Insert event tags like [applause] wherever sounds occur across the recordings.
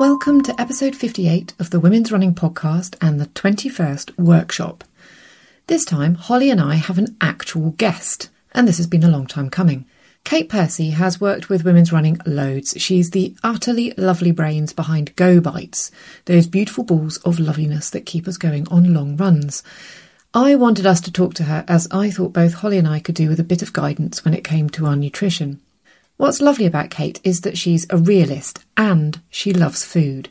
Welcome to episode 58 of the Women's Running Podcast and the 21st workshop. This time, Holly and I have an actual guest, and this has been a long time coming. Kate Percy has worked with women's running loads. She's the utterly lovely brains behind Go Bites, those beautiful balls of loveliness that keep us going on long runs. I wanted us to talk to her as I thought both Holly and I could do with a bit of guidance when it came to our nutrition. What's lovely about Kate is that she's a realist and she loves food.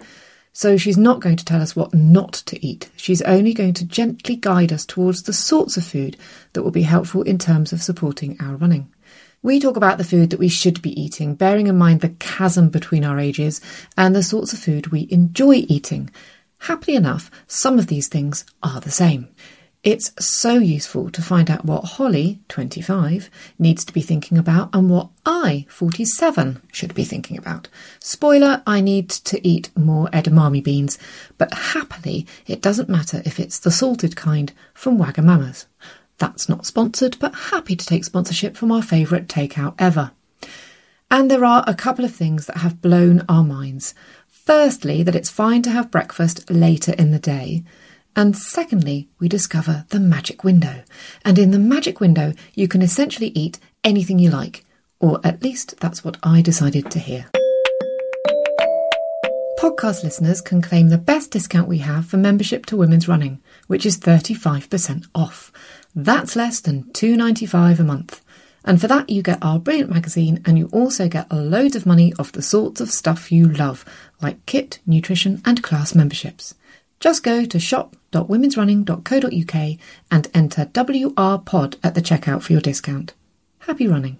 So she's not going to tell us what not to eat. She's only going to gently guide us towards the sorts of food that will be helpful in terms of supporting our running. We talk about the food that we should be eating, bearing in mind the chasm between our ages and the sorts of food we enjoy eating. Happily enough, some of these things are the same. It's so useful to find out what Holly, 25, needs to be thinking about and what I, 47, should be thinking about. Spoiler, I need to eat more edamame beans, but happily it doesn't matter if it's the salted kind from Wagamama's. That's not sponsored, but happy to take sponsorship from our favourite takeout ever. And there are a couple of things that have blown our minds. Firstly, that it's fine to have breakfast later in the day. And secondly, we discover the magic window. And in the magic window, you can essentially eat anything you like. Or at least that's what I decided to hear. Podcast listeners can claim the best discount we have for membership to Women's Running, which is 35% off. That's less than $2.95 a month. And for that, you get our brilliant magazine and you also get loads of money off the sorts of stuff you love, like kit, nutrition, and class memberships. Just go to shop.womensrunning.co.uk and enter WRPOD at the checkout for your discount. Happy running.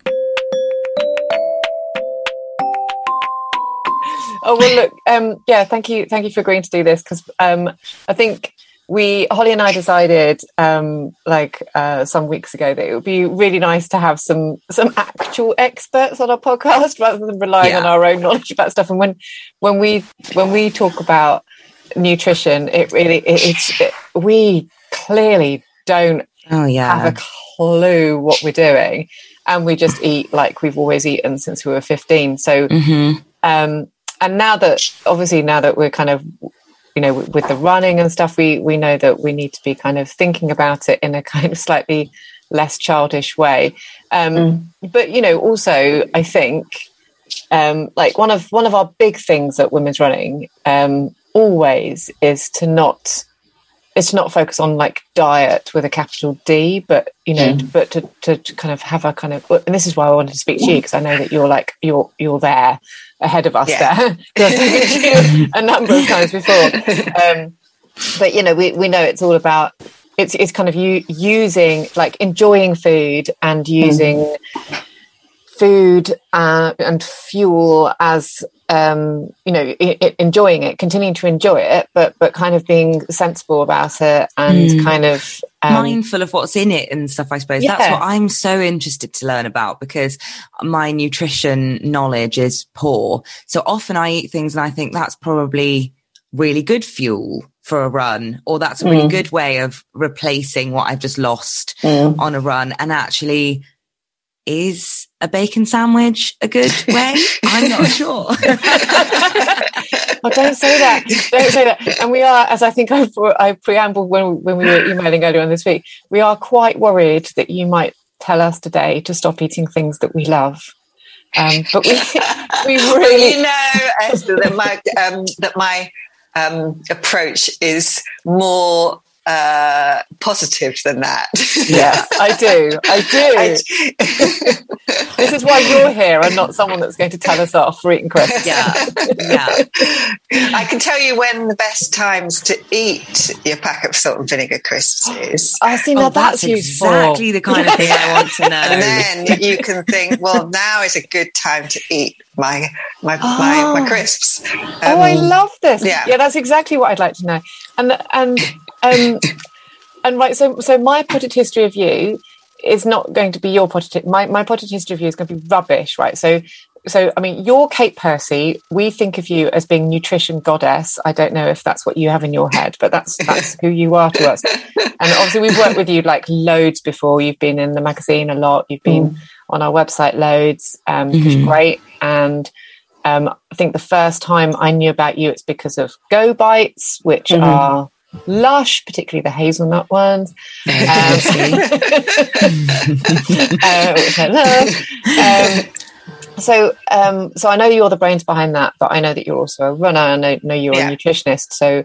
Oh well, look, um, yeah, thank you, thank you for agreeing to do this because um, I think we Holly and I decided um, like uh, some weeks ago that it would be really nice to have some some actual experts on our podcast rather than relying Yeah. on our own knowledge about stuff. And when when we when we talk about nutrition, it really it, it's it, we clearly don't Oh yeah. have a clue what we're doing, and we just eat like we've always eaten since we were fifteen. So Mhm. um, and now that obviously now that we're kind of you know with the running and stuff we we know that we need to be kind of thinking about it in a [laughs] kind of slightly less childish way um, but you know also i think um, like one of one of our big things at women's running um, always is to not is to not focus on like diet with a capital D, but you know, but to, to, to kind of have a kind of, and this is why I wanted to speak to you because I know that you're like you're you're there ahead of us Yeah. there. [laughs] 'Cause I've spoken you a number of times before, [laughs] um, but you know, we we know it's all about it's it's kind of you using like enjoying food and using food uh, and fuel as um, you know, I- I- enjoying it, continuing to enjoy it, but but kind of being sensible about it and Mm. kind of um, mindful of what's in it and stuff i suppose that's what i'm so interested to learn about because my nutrition knowledge is poor so often i eat things and i think that's probably really good fuel for a run or that's a really Mm. good way of replacing what i've just lost Mm. on a run and actually is a bacon sandwich a good [laughs] way i'm not [laughs] sure Oh, don't say that. Don't say that. And we are, as I think I, I preambled when, when we were emailing earlier on this week, we are quite worried that you might tell us today to stop eating things that we love. Um, but we, [laughs] we Well, really, you know, Esther, that my um, that my um, approach is more uh, positive than that. yes, I do. I do. [laughs] I- [laughs] This is why you're here and not someone that's going to tell us off for eating crisps. yeah yeah I can tell you when the best times to eat your pack of salt and vinegar crisps is. [gasps] I see. Now oh, that's, that's exactly the kind of thing i want to [laughs] know And then you can think, well, now is a good time to eat my my my, Oh. my crisps. oh, I Um, love this. yeah. yeah, that's exactly what I'd like to know. And and um and right, so so my potted history of you is not going to be your potted. My my potted history of you is going to be rubbish, right? So. So, I mean, you're Kate Percy. We think of you as being nutrition goddess. I don't know if that's what you have in your head, but that's that's who you are to us. And obviously, we've worked with you like loads before. You've been in the magazine a lot. You've been on our website loads, um, which is great. And um, I think the first time I knew about you, it's because of Go Bites, which are lush, particularly the hazelnut ones, um, [laughs] uh, which I love. Um, so, um, so I know you're the brains behind that, but I know that you're also a runner. And I know, know you're Yeah. a nutritionist. So,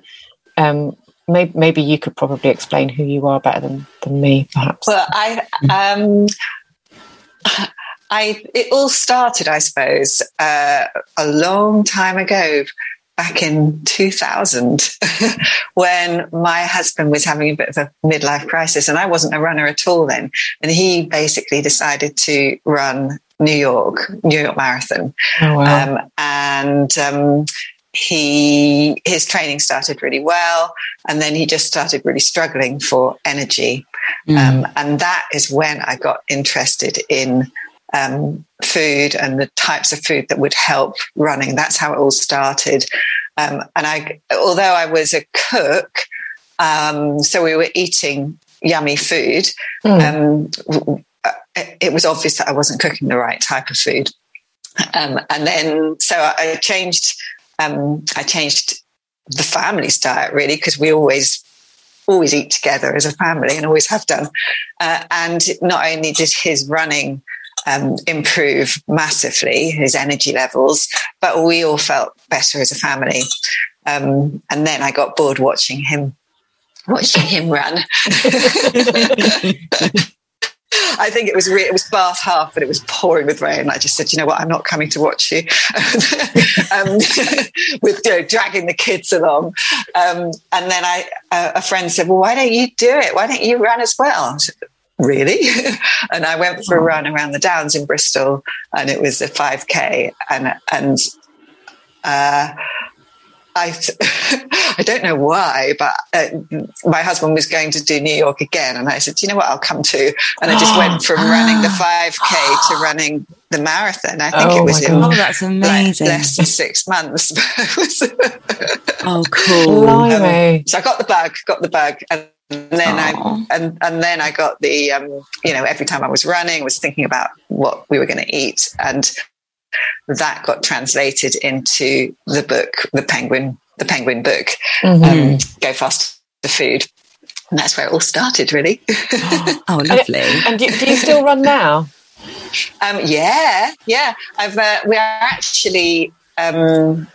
um, maybe, maybe you could probably explain who you are better than, than me, perhaps. Well, I, um, I, it all started, I suppose, uh, a long time ago, back in 2000, [laughs] when my husband was having a bit of a midlife crisis, and I wasn't a runner at all then. And he basically decided to run New York, New York Marathon. oh, wow. Um, and um, he his training started really well, and then he just started really struggling for energy. Um, and that is when I got interested in um, food and the types of food that would help running. That's how it all started. Um, and I, although I was a cook, um, so we were eating yummy food. Um, uh, it was obvious that I wasn't cooking the right type of food. Um, and then, so I I changed. Um, I changed the family's diet really because we always always eat together as a family and always have done. Uh, and not only did his running um, improve massively, his energy levels, but we all felt better as a family. Um, and then I got bored watching him watching him run. [laughs] I think it was re- it was Bath half, but it was pouring with rain. I just said, you know what, I'm not coming to watch you, [laughs] um, [laughs] with you know, dragging the kids along. Um, and then I, uh, a friend said, well, why don't you do it? Why don't you run as well? Said, really? [laughs] and I went for a run around the Downs in Bristol, and it was a 5k, and and. Uh, I, [laughs] I don't know why, but uh, my husband was going to do New York again. And I said, you know what, I'll come too. And I just went [gasps] from running the 5K to running the marathon. I think Oh it was in God. Oh, that's like amazing. less than six months. [laughs] Oh, cool. Blimey. so I got the bug, got the bug. And then Aw. I, and, and then I got the, um, you know, every time I was running, I was thinking about what we were going to eat. And that got translated into the book, the Penguin, the Penguin book, um, Go Fast to Food. And that's where it all started, really. [gasps] Oh, lovely. And do, do you still run now? um, yeah, yeah. I've uh, we are actually um,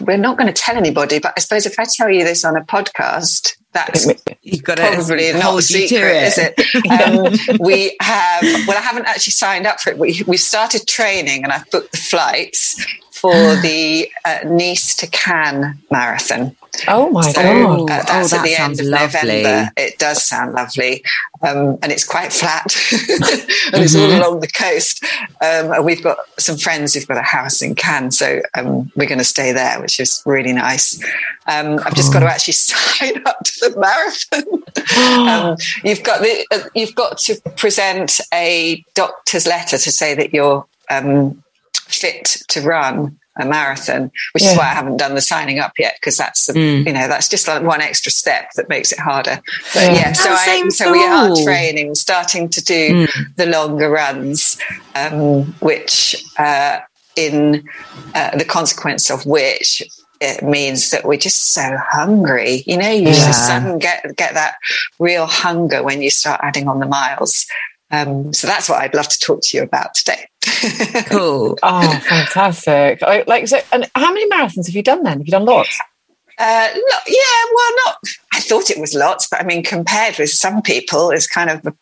we're not going to tell anybody, but I suppose if I tell you this on a podcast, that's You've got probably to not a secret, is it. it? [laughs] Um, we have. Well, I haven't actually signed up for it. We we started training, and I've booked the flights for [gasps] the uh, Nice to Cannes marathon. Oh my So, god! uh, that's Oh, at the end of lovely. November. It does sound lovely, um, and it's quite flat, [laughs] and it's all along the coast. Um, and we've got some friends who've got a house in Cannes, so um, we're going to stay there, which is really nice. Um, I've just got to actually [laughs] sign up to the marathon. [gasps] um, you've got the, uh, you've got to present a doctor's letter to say that you're um, fit to run a marathon, which Yeah. is why I haven't done the signing up yet because that's the, you know that's just like one extra step that makes it harder. But Yeah. yeah, so Oh, I, so we are training, starting to do the longer runs, um, which uh, in uh, the consequence of which. It means that we're just so hungry. You know, you Yeah. just suddenly get get that real hunger when you start adding on the miles. Um, so that's what I'd love to talk to you about today. [laughs] Cool. Oh, fantastic! I, like, so, and how many marathons have you done then? Have you done lots? Uh, no, yeah, well, not. I thought it was lots, but I mean, compared with some people, it's kind of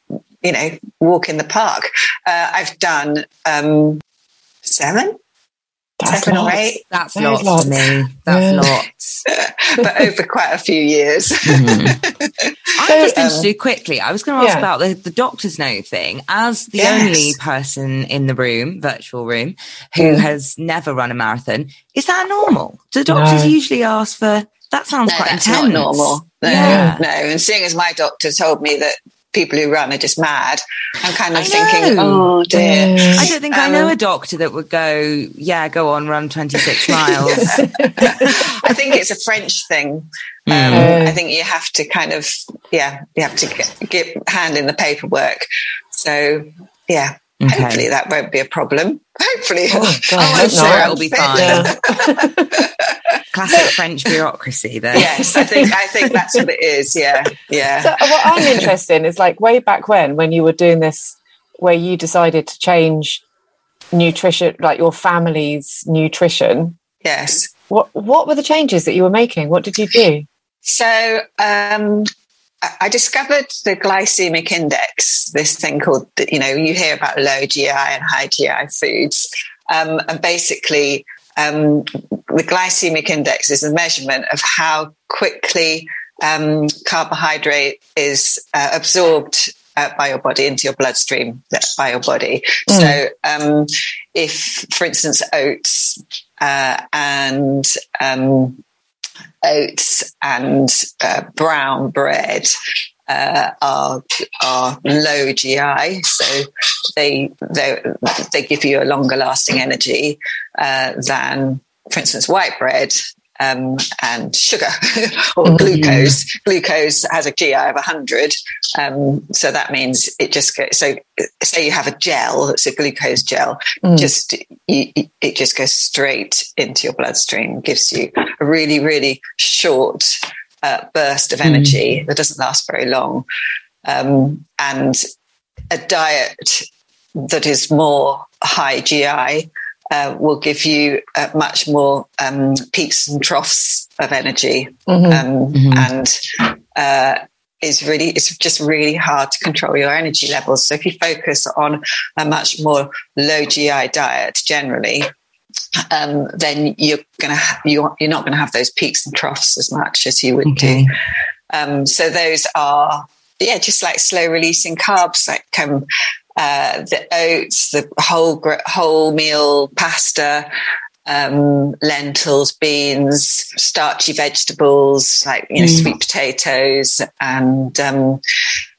you know walk in the park. Uh, I've done um, seven, That's seven or eight, That's That is lots, lots. for me. That's Yeah. lots. [laughs] but over quite a few years. [laughs] I'm So, just um, interested quickly. I was going to ask Yeah. about the, the doctor's note thing. As the Yes. only person in the room, virtual room, who has never run a marathon, is that normal? Do doctors No. usually ask for? That sounds no, quite that's intense. not normal. No, Yeah. no. And seeing as my doctor told me that people who run are just mad, I'm kind of thinking, oh dear. Mm. I don't think I know Um, a doctor that would go, yeah, go on, run 26 [laughs] miles. I think it's a French thing. Um, Mm. I think you have to kind of, yeah, you have to get, get hand in the paperwork. So, yeah, Okay. hopefully that won't be a problem. Hopefully. Oh, God, [laughs] Oh, I'm hope sure not. it'll be Fit. fine. Yeah. [laughs] [laughs] Classic French bureaucracy there. yes, I think I think that's what it is. Yeah, yeah. So what I'm interested in is like way back when, when you were doing this, where you decided to change nutrition, like your family's nutrition. yes. What what were the changes that you were making? What did you do? So um, I- discovered the glycemic index, this thing called, you know, you hear about low GI and high GI foods. Um, and basically, um, the glycemic index is a measurement of how quickly um, carbohydrate is uh, absorbed uh, by your body into your bloodstream by your body. So, um, if, for instance, oats uh, and um, oats and uh, brown bread uh, are are low GI, so they they they give you a longer lasting energy uh, than, for instance, white bread. Um, and sugar [laughs] or glucose. Glucose has a GI of 100. Um, so that means it just goes. So, say you have a gel, it's a glucose gel, just you, it just goes straight into your bloodstream, gives you a really, really short uh, burst of energy that doesn't last very long. Um, and a diet that is more high GI uh, will give you uh, much more um, peaks and troughs of energy, um, and uh, is really it's just really hard to control your energy levels. So if you focus on a much more low GI diet generally, um, then you're gonna ha- you're, you're not going to have those peaks and troughs as much as you would Okay. do. Um, so those are yeah, just like slow releasing carbs, like um, uh, the oats, the whole whole meal pasta, um, lentils, beans, starchy vegetables like you know sweet potatoes and um,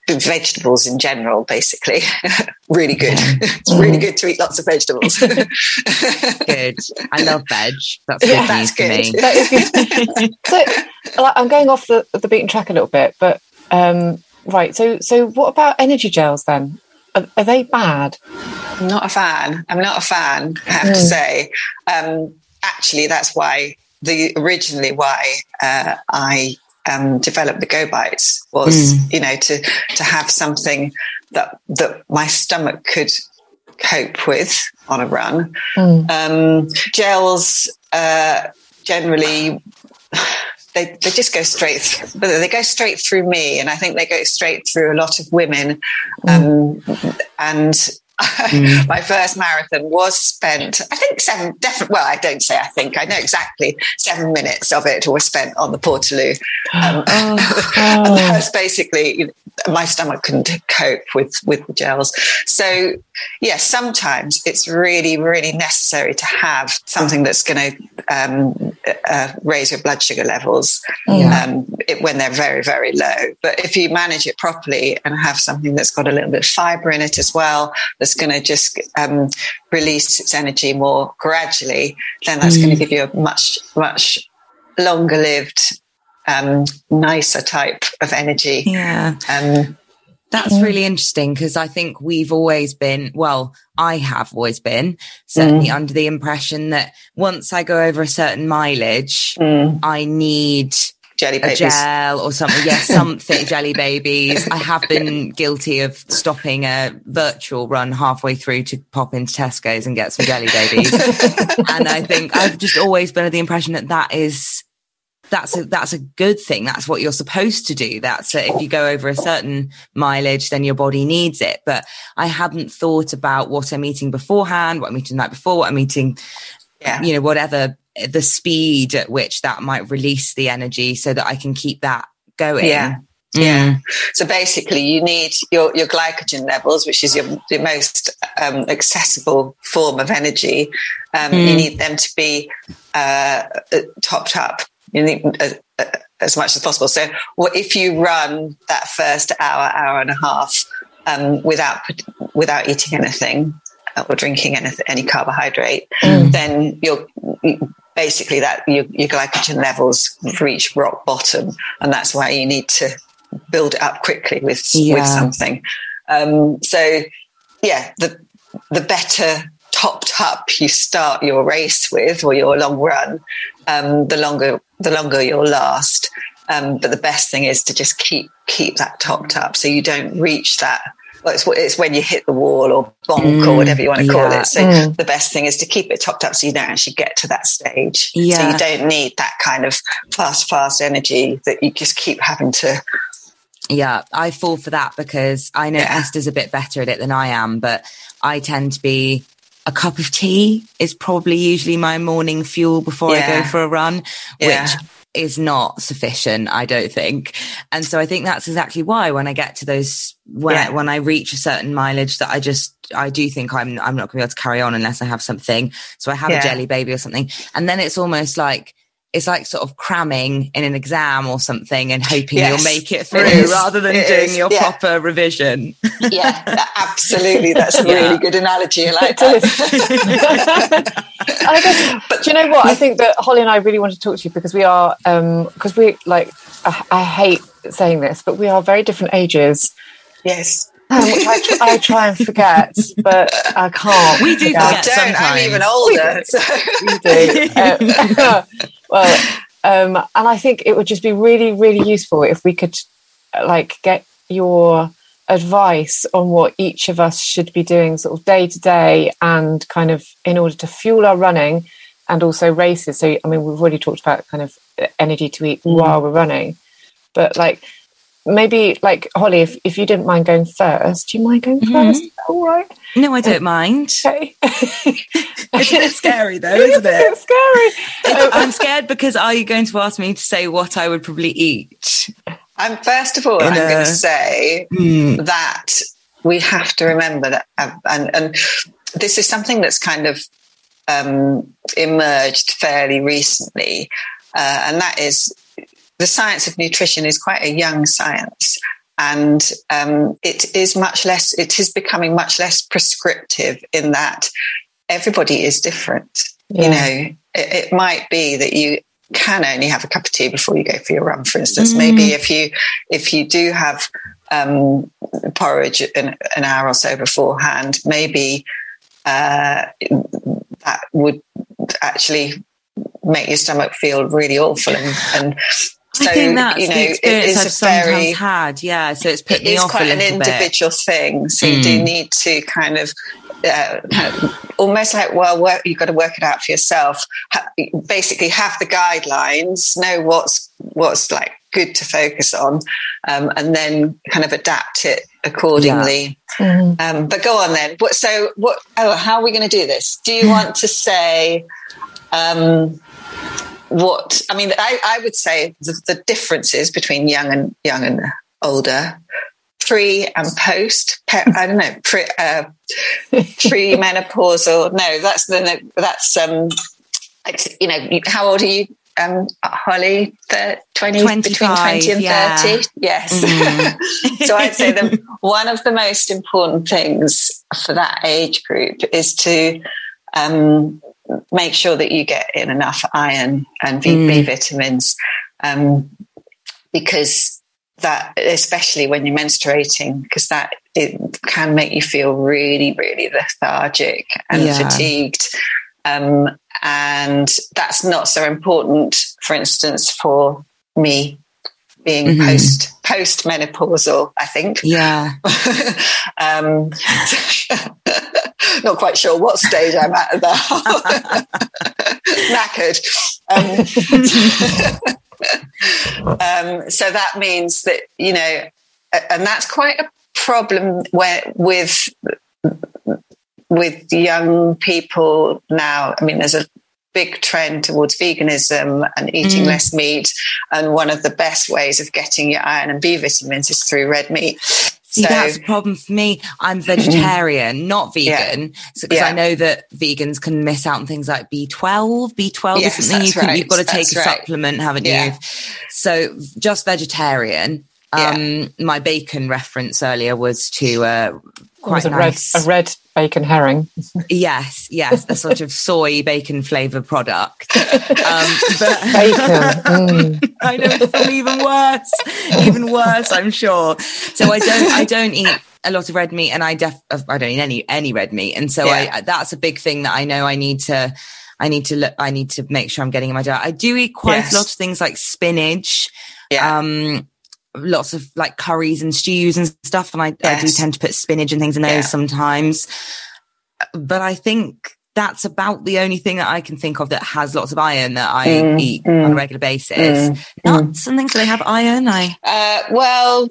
vegetables in general. Basically, [laughs] really good. [laughs] it's really good to eat lots of vegetables. [laughs] Good. I love veg. That's good Yeah, that's for me. good. That is good. so like, I'm going off the the beaten track a little bit, but um, right. So so what about energy gels then? Are, are they bad? I'm not a fan. I'm not a fan. I have to say. Um, actually, that's why the originally why uh, I um, developed the Go Bites was you know to to have something that that my stomach could cope with on a run. Um, gels uh, generally. They, they just go straight through, but they go straight through me and I think they go straight through a lot of women um, and Mm. [laughs] my first marathon was spent, I think seven, definitely, well, I don't say I think, I know exactly seven minutes of it was spent on the Portaloo. Um, [gasps] oh, [laughs] and that was basically, my stomach couldn't cope with, with the gels. So, yes, sometimes it's really, really necessary to have something that's going to um, uh, raise your blood sugar levels um, it, when they're very, very low. But if you manage it properly and have something that's got a little bit of fiber in it as well, that's going to just um, release its energy more gradually, then that's mm. going to give you a much, much longer lived, um, nicer type of energy. Yeah. Um, that's really interesting because I think we've always been, well, I have always been certainly mm. under the impression that once I go over a certain mileage, mm. I need jelly babies. A gel or something. Yes, yeah, [laughs] something jelly babies. I have been guilty of stopping a virtual run halfway through to pop into Tesco's and get some jelly babies. [laughs] and I think I've just always been of the impression that that is that's a that's a good thing. That's what you're supposed to do. That's a, if you go over a certain mileage, then your body needs it. But I hadn't thought about what I'm eating beforehand, what I'm eating the night before, what I'm eating, yeah. you know, whatever the speed at which that might release the energy, so that I can keep that going. Yeah. Mm. Yeah. So basically, you need your, your glycogen levels, which is your, your most um, accessible form of energy. Um, mm. You need them to be uh, topped up you need, uh, uh, as much as possible. So, well, if you run that first hour, hour and a half um, without without eating anything or drinking any, any carbohydrate, mm. then you're basically that your, your glycogen levels reach rock bottom, and that's why you need to build it up quickly with yeah. with something. Um, so, yeah, the the better topped up you start your race with or your long run, um, the longer the longer you'll last. Um, but the best thing is to just keep keep that topped up so you don't reach that. Well, it's, it's when you hit the wall or bonk mm, or whatever you want to call it. So mm. the best thing is to keep it topped up so you don't actually get to that stage. Yeah. So you don't need that kind of fast, fast energy that you just keep having to yeah, I fall for that because I know yeah. Esther's a bit better at it than I am, but I tend to be a cup of tea is probably usually my morning fuel before yeah. I go for a run, yeah. which is not sufficient, I don't think. And so I think that's exactly why when I get to those when yeah. I, when I reach a certain mileage that I just I do think I'm I'm not going to be able to carry on unless I have something. So I have a jelly baby or something, and then it's almost like it's like sort of cramming in an exam or something and hoping yes, you'll make it through it rather than doing is, your yeah. proper revision. [laughs] Yeah, absolutely. That's a really good analogy. I like [laughs] that. I guess, but do you know what? I think that Holly and I really want to talk to you because we are, because um, we like, I, I, hate saying this, but we are very different ages. Yes. Um, which I, tr- I, try and forget, but I can't. We do forget. forget don't. Sometimes. I'm even older. We do. We do. Um, [laughs] [laughs] well, um, and I think it would just be really, really useful if we could like get your advice on what each of us should be doing sort of day to day and kind of in order to fuel our running and also races. So, I mean, we've already talked about kind of energy to eat mm. while we're running, but like maybe like Holly, if, if you didn't mind going first, do you mind going mm-hmm. first? All right. No, I don't um, mind. [laughs] Okay. [laughs] it's a bit scary though, [laughs] isn't it? It's scary. Um, I'm scared because are you going to ask me to say what I would probably eat? I'm first of all, In I'm a... going to say mm. that we have to remember that, uh, and, and this is something that's kind of um, emerged fairly recently, uh, and that is the science of nutrition is quite a young science and um, it is much less it is becoming much less prescriptive in that everybody is different yeah. you know it, it, might be that you can only have a cup of tea before you go for your run for instance mm. maybe if you if you do have um, porridge an, an, hour or so beforehand maybe uh, that would actually make your stomach feel really awful and, and so, I think that's you know, the experience I've sometimes very, had. Yeah, so it's put it me off quite an individual bit. thing. So mm. you do hmm. need to kind of uh, almost like well, work, you've got to work it out for yourself. Ha- basically, have the guidelines, know what's what's like good to focus on, um, and then kind of adapt it accordingly. Mhm. Um, but go on then. What, so what? Oh, how are we going to do this? Do you [sighs] want to say? Um, what I mean, I, I would say the, the differences between young and young and older, pre and post. Pe- I don't know, pre, uh, pre-menopausal. [laughs] No, that's the no, that's um, you know, how old are you, um, Holly? The 20, between twenty and yeah. thirty. Yes. Mhm. [laughs] so I'd say that [laughs] one of the most important things for that age group is to um, make sure that you get in enough iron and B vitamins, um, because that, especially when you're menstruating, because that it can make you feel really, really lethargic and Yeah. fatigued. Um, and that's not so important, for instance, for me being Mhm. post post menopausal. I think. Yeah. [laughs] um, [laughs] not quite sure what stage I'm at now. [laughs] Knackered. Um, [laughs] um, so that means that you know, and that's quite a problem where with with young people now. I mean, there's a big trend towards veganism and eating Mm. less meat. And one of the best ways of getting your iron and B vitamins is through red meat. See, So- that's a problem for me. I'm vegetarian, not vegan. Because Yeah. I know that vegans can miss out on things like B12. B12 Yes, is something you can, right. you've got to take That's a right. supplement, haven't Yeah. you? So just vegetarian. Yeah. Um, my bacon reference earlier was to, uh, quite a nice. red, a red bacon herring. Yes, yes, a sort of soy bacon flavor product. Um, [laughs] but Bacon. Mm. [laughs] I know it's probably even worse, even worse, I'm sure. So I don't, I don't eat a lot of red meat, and I def, I don't eat any any red meat, and so Yeah. I that's a big thing that I know I need to. I need to look. I need to make sure I'm getting in my diet. I do eat quite Yes. a lot of things like spinach, Yeah. um, lots of like curries and stews and stuff. And I, I do tend to put spinach and things in those Yeah. sometimes. But I think that's about the only thing that I can think of that has lots of iron that I Mm, eat mm, on a regular basis. mm, Nuts and things that they have iron. I Uh, well,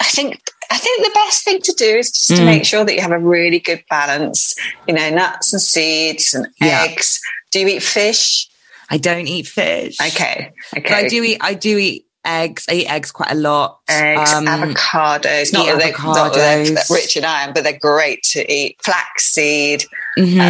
I think I think the best thing to do is just to Mm. make sure that you have a really good balance. You know, nuts and seeds and Yeah. eggs. Do you eat fish? I don't eat fish. Okay, okay. But I do eat. I do eat eggs. I eat eggs quite a lot. Eggs, Um, avocados. Not eat that, they, not that they're avocados. rich in iron, but they're great to eat. Flaxseed. mhm.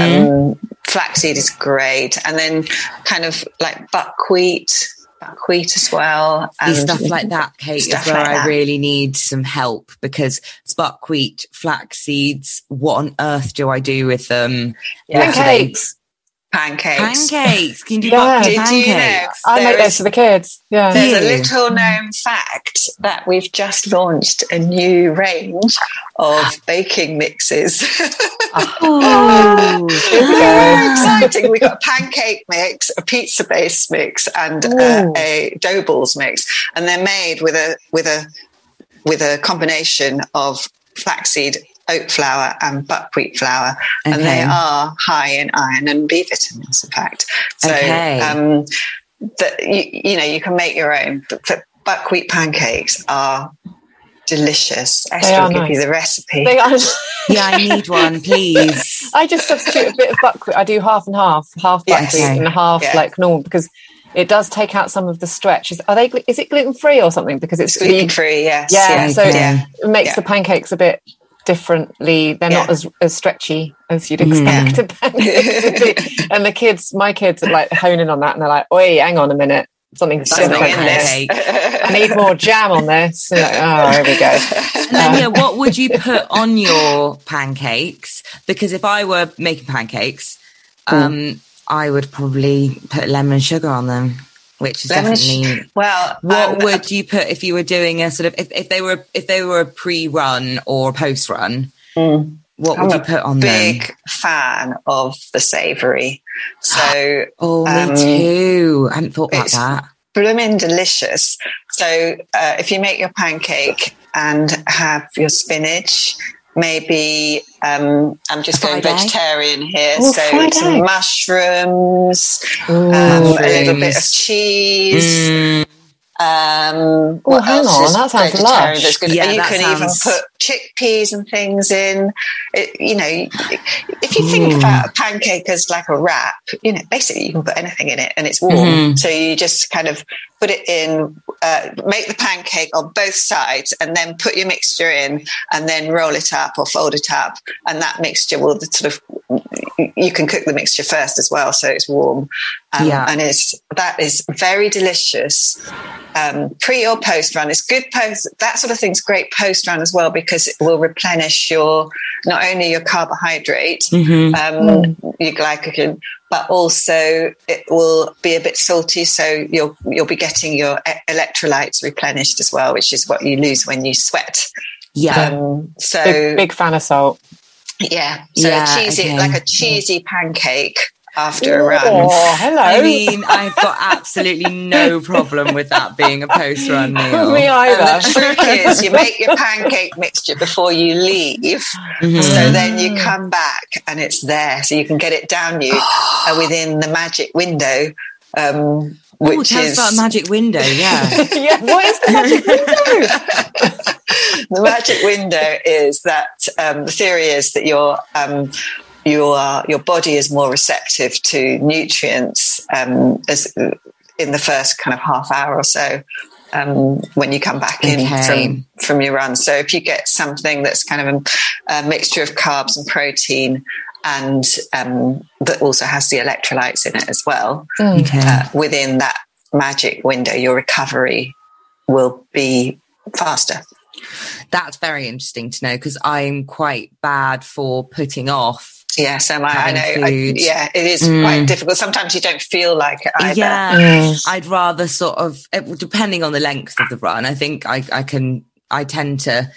Um, flaxseed is great, and then kind of like buckwheat, buckwheat as well. And stuff like that, Kate, is stuff where like I that. really need some help because buckwheat, flax seeds, what on earth do I do with them? Yeah. What Pancakes. Pancakes. Pancakes. Can you do Yeah. buckwheat Did you know? pancakes? I make those for the kids. Yeah. There's a little known fact that we've just launched a new range of [gasps] baking mixes. Oh, [laughs] Very exciting. We've got a pancake mix, a pizza base mix, and uh, a dough balls mix. And they're made with a with a with a combination of flaxseed, oat flour, and buckwheat flour. And they are high in iron and B vitamins, in fact. So Okay. um that you, you know, you can make your own. But, but buckwheat pancakes are delicious. Esther are will give you the recipe. They are. [laughs] yeah, I need one, please. [laughs] I just substitute a bit of buckwheat. I do half and half, half Yes. buckwheat and half Yeah. like normal because it does take out some of the stretch. Is, are they? Is it gluten free or something? Because it's gluten free, yes. Yeah, so Okay. it makes Yeah. the pancakes a bit differently. They're not as, as stretchy as you'd Mhm. expect [laughs] a pancake to be. [laughs] And the kids, my kids, are like honing on that, and they're like, "Oi, hang on a minute, something's Something in this. I need more jam on this." Like, oh, here we go. And then, yeah, what would you put on your pancakes? Because if I were making pancakes, um, I would probably put lemon sugar on them, which is definitely. Well, What um, would you put if you were doing a sort of if, if they were if they were a pre-run or post-run? Mm. What I'm would you put on big them? fan of the savoury. So [gasps] Oh, um, me too. I hadn't thought about that. blooming delicious. So uh, if you make your pancake and have your spinach, maybe um, I'm just A going vegetarian here. Oh, so fried some mushrooms, Ooh. um, a little bit of cheese, Mm, Um, Oh, hang on, that sounds lush. that's good? Yeah, you that can sounds- even put chickpeas and things in. It, you know, if you think about a pancake as like a wrap, you know, basically you can put anything in it and it's warm. Mhm. So you just kind of put it in, uh, make the pancake on both sides, and then put your mixture in, and then roll it up or fold it up, and that mixture will sort of. You can cook the mixture first as well, so it's warm. Um, Yeah. and it's that is very delicious um, pre or post run. It's good post. That sort of thing's great post run as well because it will replenish your not only your carbohydrate, Mhm. um, your glycogen, but also it will be a bit salty. So you'll you'll be getting your e- electrolytes replenished as well, which is what you lose when you sweat. Yeah. Um, so Big, big fan of salt. Yeah, so Yeah, a cheesy okay. like a cheesy pancake after a run. Oh, hello. I mean, I've got absolutely no problem with that being a post run [laughs] meal. Me And either. the trick is you make your pancake mixture before you leave. Mhm. So then you come back and it's there. So you can get it down you uh, within the magic window. Um, Oh, which tell us about a magic window. Yeah. [laughs] yeah, what is the magic window? [laughs] the magic window is that um, the theory is that your um, your your body is more receptive to nutrients um, as in the first kind of half hour or so um, when you come back in Okay. from from your run. So if you get something that's kind of a, a mixture of carbs and protein. And um, that also has the electrolytes in it as well. Okay. Uh, within that magic window, your recovery will be faster. That's very interesting to know because I'm quite bad for putting off. Yeah, so I, I know. I, yeah, it is Mm. quite difficult. Sometimes you don't feel like it either. Yeah. I'd rather sort of, depending on the length of the run, I think I, I can, I tend to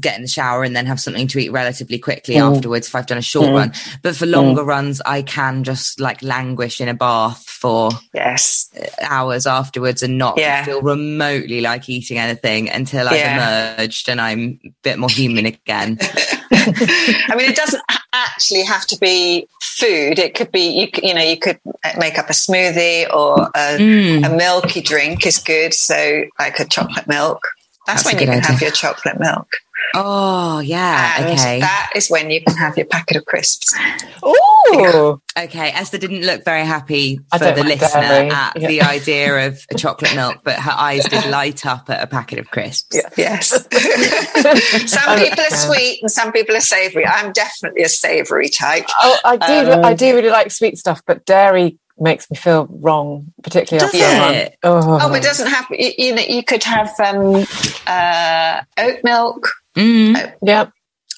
get in the shower and then have something to eat relatively quickly Mm. afterwards if I've done a short run. But for longer runs, I can just like languish in a bath for Yes. hours afterwards and not Yeah. feel remotely like eating anything until I've Yeah. emerged and I'm a bit more human again. [laughs] I mean, it doesn't actually have to be food. It could be you. You know, you could make up a smoothie or a, Mm. a milky drink is good. So, like a chocolate milk. That's, That's when you can have your chocolate milk, Oh, yeah. and okay. that is when you can have your packet of crisps. Oh, Okay, Esther didn't look very happy for the listener dairy. at Yeah. the idea of a chocolate milk, but her eyes did [laughs] light up at a packet of crisps. Yes. [laughs] some people are sweet and some people are savoury. I'm definitely a savoury type. Oh, I do. Um, I do really like sweet stuff, but dairy makes me feel wrong, particularly Does after it? Oh, Oh, but it doesn't have. You, you know, you could have um, uh, oat milk. Mm, yeah.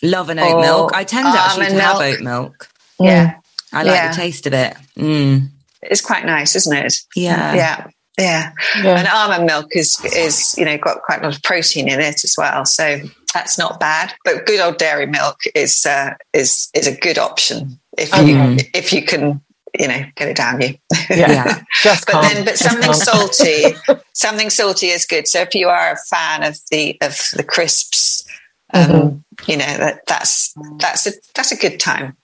love an oat Or milk. I tend actually to almond have milk. oat milk. Yeah, I like Yeah. the taste of it. Mm, it's quite nice, isn't it? yeah. Yeah, yeah. Yeah. And almond milk is is you know got quite a lot of protein in it as well, so that's not bad. But good old dairy milk is uh, is is a good option if you Okay. if you can you know get it down you. Yeah. Yeah. [laughs] Just but calm. then but something salty [laughs] something salty is good so if you are a fan of the of the crisps um Mhm. you know that that's that's a that's a good time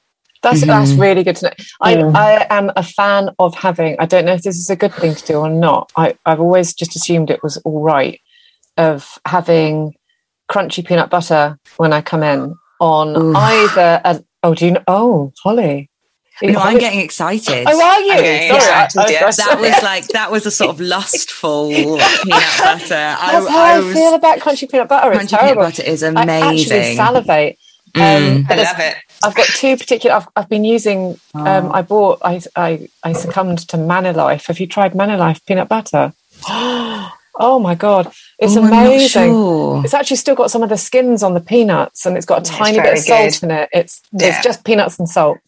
That's that's Mhm. really good to know. I Mm. I am a fan of having. I don't know if this is a good thing to do or not. I I've always just assumed it was all right of having crunchy peanut butter when I come in on Ooh. either. A, oh, do you know? Oh, Holly. No, I'm getting excited. Oh, are you? Getting Sorry, I- I- that was like that was a sort of lustful [laughs] peanut butter. I, That's how I I, was feel about crunchy peanut butter. It's crunchy peanut butter is amazing. I actually salivate. Mm. Um, I love it. I've got two particular. I've, I've been using. Um, I bought. I, I I succumbed to Manilife. Have you tried Manilife peanut butter? [gasps] oh my god, it's Oh, amazing. sure. It's actually still got some of the skins on the peanuts, and it's got a tiny bit of salt good. in it. It's Yeah. it's just peanuts and salt.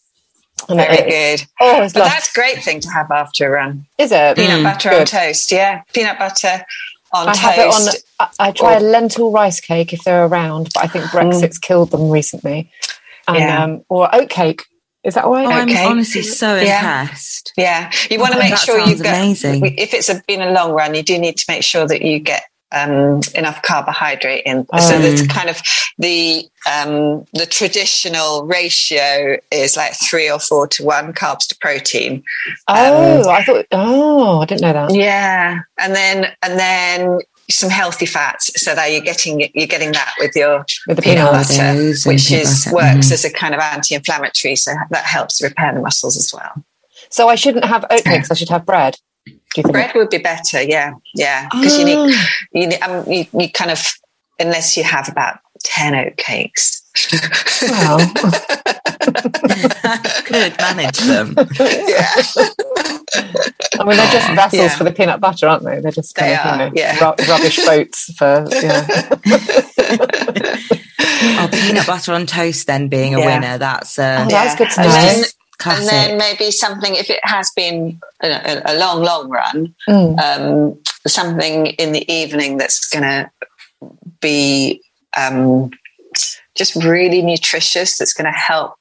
And very it- good Oh, it's but lovely. that's a great thing to have after a run Is it peanut Mm, butter on toast yeah peanut butter on I have it on. toast I, I try a lentil rice cake if they're around, but I think Brexit's killed them recently. And Yeah. um, or oat cake. Is that why? Oh, I'm Okay. honestly so Yeah. impressed. yeah you want to Oh, make sure you sounds get amazing. if it's a, been a long run you do need to make sure that you get um, enough carbohydrate in. Oh. So that's kind of the um, the traditional ratio is like three or four to one carbs to protein. Oh, I thought. Oh, I didn't know that. Yeah, and then and then some healthy fats, so that you're getting you're getting that with your With the peanut butter, which is butter, works mhm. as a kind of anti-inflammatory, so that helps repair the muscles as well. So I shouldn't have oat [laughs] cakes. I should have bread. Do you think? Bread would be better, yeah, yeah, because you need Ah. you, need, um, you you kind of unless you have about ten oat cakes. Wow. [laughs] Could manage them. yeah, I mean, they're just vessels Yeah. for the peanut butter, aren't they? They're just kind They of, are, you know, yeah. ru- rubbish boats for, you know. [laughs] Oh, peanut butter on toast then being a Yeah. winner. That's uh, Oh, that's good to know. Classic. and then maybe something if it has been a, a, a long, long run, Mm. um, something in the evening that's going to be um, just really nutritious. That's going to help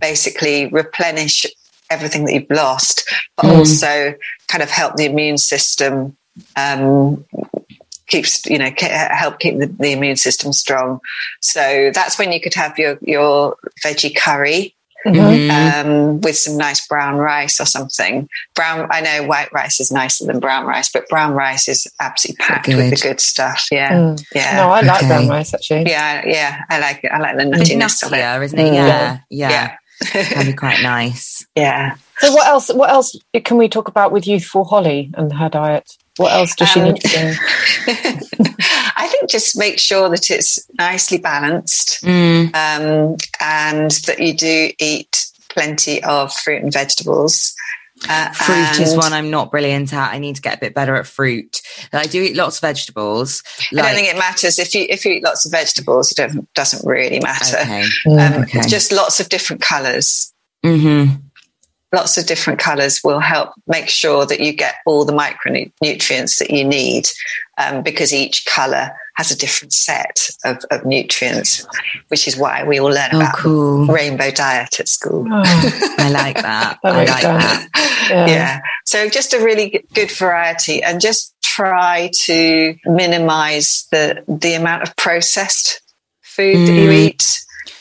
basically replenish everything that you've lost, but Mm. also kind of help the immune system. Um, keeps you know help keep the, the immune system strong so that's when you could have your your veggie curry Mhm. um, with some nice brown rice or something. Brown, I know white rice is nicer than brown rice, but brown rice is absolutely packed with the Good. good stuff. Yeah, Mm. yeah, No, I like Okay. brown rice actually. yeah, yeah. I like it. I like the It's nuttiness of it. nuttier, isn't it? Mm. Yeah, yeah. Yeah, That'd be [laughs] quite nice. yeah. So what else? What else can we talk about with youthful Holly and her diet? What else does she Um, need to do? [laughs] I think just make sure that it's nicely balanced Mm. um, and that you do eat plenty of fruit and vegetables. Uh, Fruit is one I'm not brilliant at. I need to get a bit better at fruit. I do eat lots of vegetables. I don't think it matters if you if you eat lots of vegetables. It doesn't really matter. okay. Um, Okay. Just lots of different colours. hmm Lots of different colours will help make sure that you get all the micronutrients that you need um, because each colour has a different set of, of nutrients, which is why we all learn Oh, about cool. rainbow diet at school. Oh, I like that. [laughs] That I like sense. that. yeah. yeah. So just a really good variety and just try to minimize the, the amount of processed food that you Mm. eat.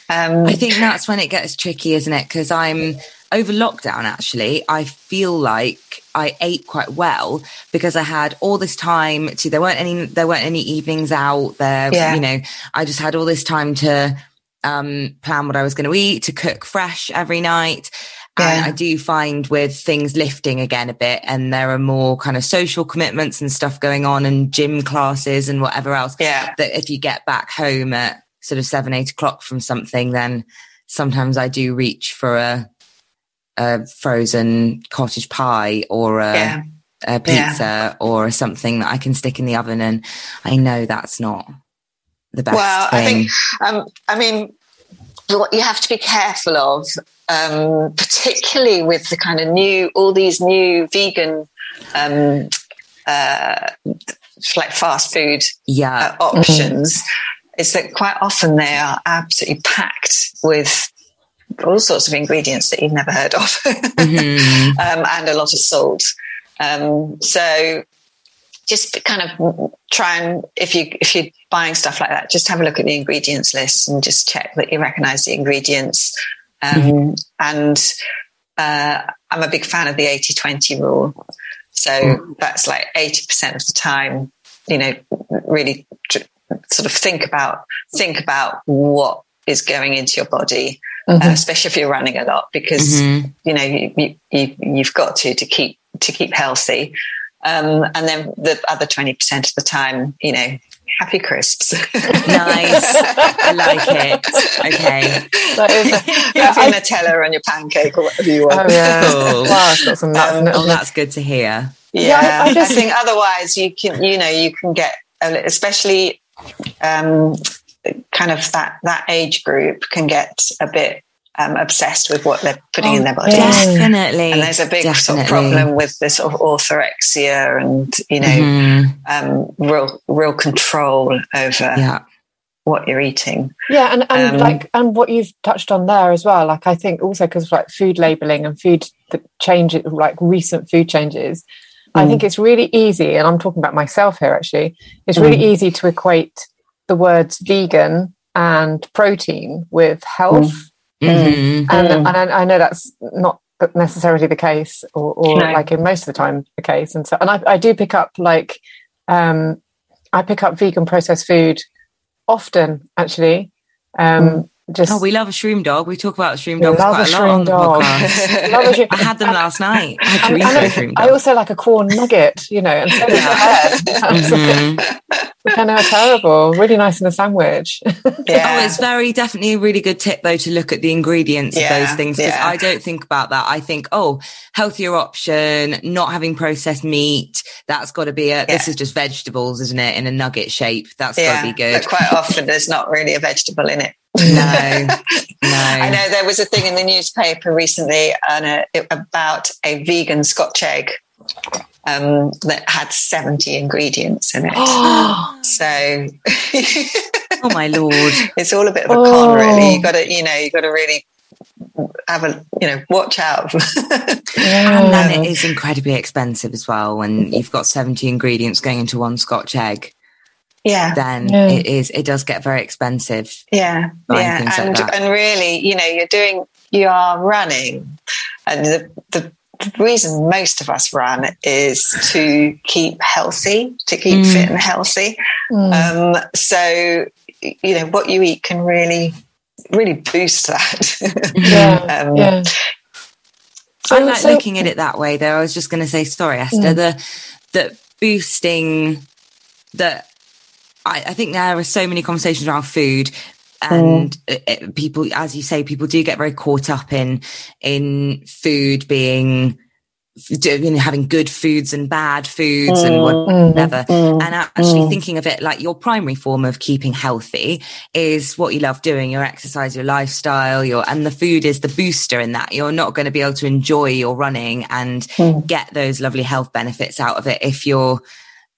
Um, I think that's when it gets tricky, isn't it? Because I'm over lockdown, actually, I feel like I ate quite well because I had all this time to, there weren't any, there weren't any evenings out there. Yeah. You know, I just had all this time to, um, plan what I was going to eat, to cook fresh every night. And I do find with things lifting again a bit and there are more kind of social commitments and stuff going on and gym classes and whatever else yeah. that if you get back home at sort of seven, eight o'clock from something, then sometimes I do reach for a, a frozen cottage pie or a, Yeah. a pizza or something that I can stick in the oven. And I know that's not the best Well, I think, um, I mean, what you have to be careful of, um, particularly with the kind of new, all these new vegan, um, uh, like fast food yeah. uh, options, is that quite often they are absolutely packed with all sorts of ingredients that you've never heard of, [laughs] Mhm. um, and a lot of salt. Um, so just kind of try and if you if you're buying stuff like that, just have a look at the ingredients list and just check that you recognise the ingredients. Um, And uh, I'm a big fan of the 80-20 rule. So that's like 80% of the time, you know, really tr- sort of think about think about what is going into your body, Mhm. uh, especially if you're running a lot, because Mhm. you know you, you, you you've got to to keep to keep healthy. Um, and then the other twenty percent of the time, you know, happy crisps. Nice. [laughs] I like it. Okay. That is, [laughs] Have yeah, your I- Nutella on your pancake or whatever you oh want. yeah. Cool. Wow, it's got some nuts in it, Oh, hasn't that's good to hear. Yeah, Yeah, I- I I, just- think otherwise you can, you know, you can get, especially um, kind of that that age group can get a bit um, obsessed with what they're putting in their bodies. yeah. Definitely. And there's a big sort of problem with this sort of orthorexia and you know Mhm. um, real real control over Yeah. what you're eating. Yeah, and, and Um, like and what you've touched on there as well. Like I think also because like food labeling and food the change, like recent food changes, I think it's really easy, and I'm talking about myself here actually, it's really easy to equate the words vegan and protein with health. Mhm. And, and I, I know that's not necessarily the case, or, or No. like in most of the time the case. And so, and I, I do pick up like, um, I pick up vegan processed food often actually. Um, Just Oh, we love a shroom dog. We talk about shroom dogs love quite a a, lot on the dog. podcast. [laughs] Love a shroom- I had them last night. I had And- chorizo and shroom I also like a corn nugget, you know, and so does the head. Which I know terrible. Really nice in a sandwich. Yeah. [laughs] Oh, it's very definitely a really good tip though to look at the ingredients Yeah, of those things because yeah. I don't think about that. I think, oh, healthier option, not having processed meat. That's got to be a. This is just vegetables, isn't it? In a nugget shape. That's got to be good. But quite often there's not really a vegetable in it. No, [laughs] no. I know there was a thing in the newspaper recently a, it- about a vegan Scotch egg um, that had 70 ingredients in it. [gasps] so [laughs] Oh my lord. it's all a bit of a Oh. con, really. You got to, you know, you got to really have a, you know, watch out. [laughs] And then it is incredibly expensive as well when you've got 70 ingredients going into one Scotch egg. Yeah. Then Yeah. it is, it does get very expensive. Yeah, yeah, things like and really, you know, you're doing, you are running, and the the reason most of us run is to keep healthy, to keep Mm. fit and healthy. Um, so, you know, what you eat can really, really boost that. [laughs] [laughs] yeah. um, yeah. I like looking at it that way though. I was just going to say, sorry, Mm. Esther, the, the boosting that I, I think there are so many conversations around food and Mm. people, as you say, people do get very caught up in, in food being, doing, having good foods and bad foods and Mm. mm whatever. Mm, mm, and actually thinking of it like your primary form of keeping healthy is what you love doing, your exercise, your lifestyle, your, and the food is the booster in that. You're not going to be able to enjoy your running and get those lovely health benefits out of it if you're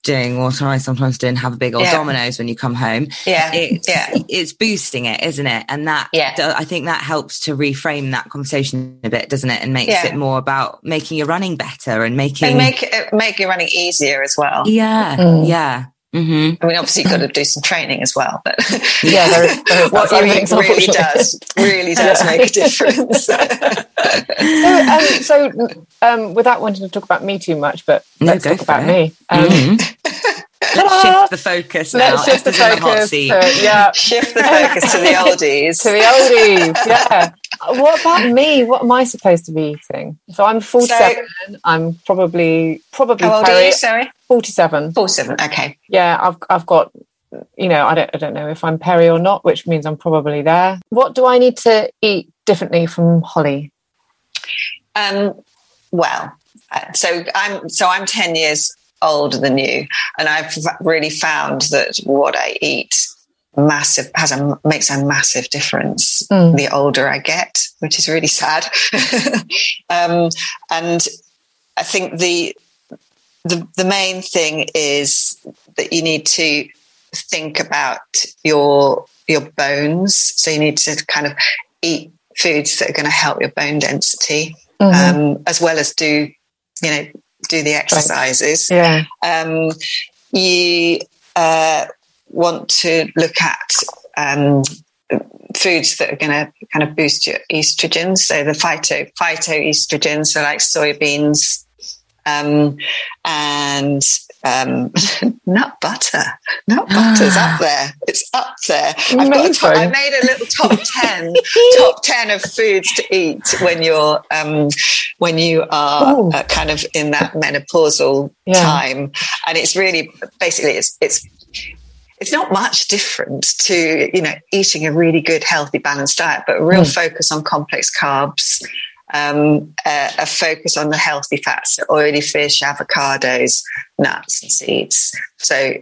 doing what I sometimes do and have a big old Yeah. Domino's when you come home. Yeah, It's, yeah. it's boosting it, isn't it? And that, Yeah. I think that helps to reframe that conversation a bit, doesn't it? And makes Yeah. it more about making your running better and making, and make it make your running easier as well. yeah, Mm. yeah. Hmm I mean, obviously, you've got to do some training as well, but Yeah, there is, there is [laughs] what that you eat really does really does make a difference. [laughs] [laughs] so, um, so um, without wanting to talk about me too much, but No, let's go talk about it. me. Um, Mhm. Let's shift the focus now. Let's shift the Esther's the hot focus. seat. to- yeah, Shift the focus to the oldies. to the oldies. Yeah. What about me? What am I supposed to be eating? So I'm 47. I'm probably probably How old are you? Sorry, 47. four seven. Okay. Yeah, I've I've got you know I don't I don't know if I'm peri or not, which means I'm probably there. What do I need to eat differently from Holly? Um, well, uh, so I'm so I'm ten years older than you, and I've really found that what I eat massive has a makes a massive difference Mm. the older I get, which is really sad. [laughs] um, and I think the the the main thing is that you need to think about your your bones. So you need to kind of eat foods that are going to help your bone density, um, as well as do you know do the exercises. Yeah. Um, you uh, want to look at um, foods that are going to kind of boost your estrogen. So the phyto phytoestrogens, so like soybeans um, and um, [laughs] nut butter. Nut butter's up there. It's up there. I've got top, I made a little top [laughs] ten, top ten of foods to eat when you're um, when you are uh, kind of in that menopausal Yeah. time, and it's really basically it's it's it's not much different to you know eating a really good healthy balanced diet but a real focus on complex carbs um, a, a focus on the healthy fats so oily fish avocados nuts and seeds. So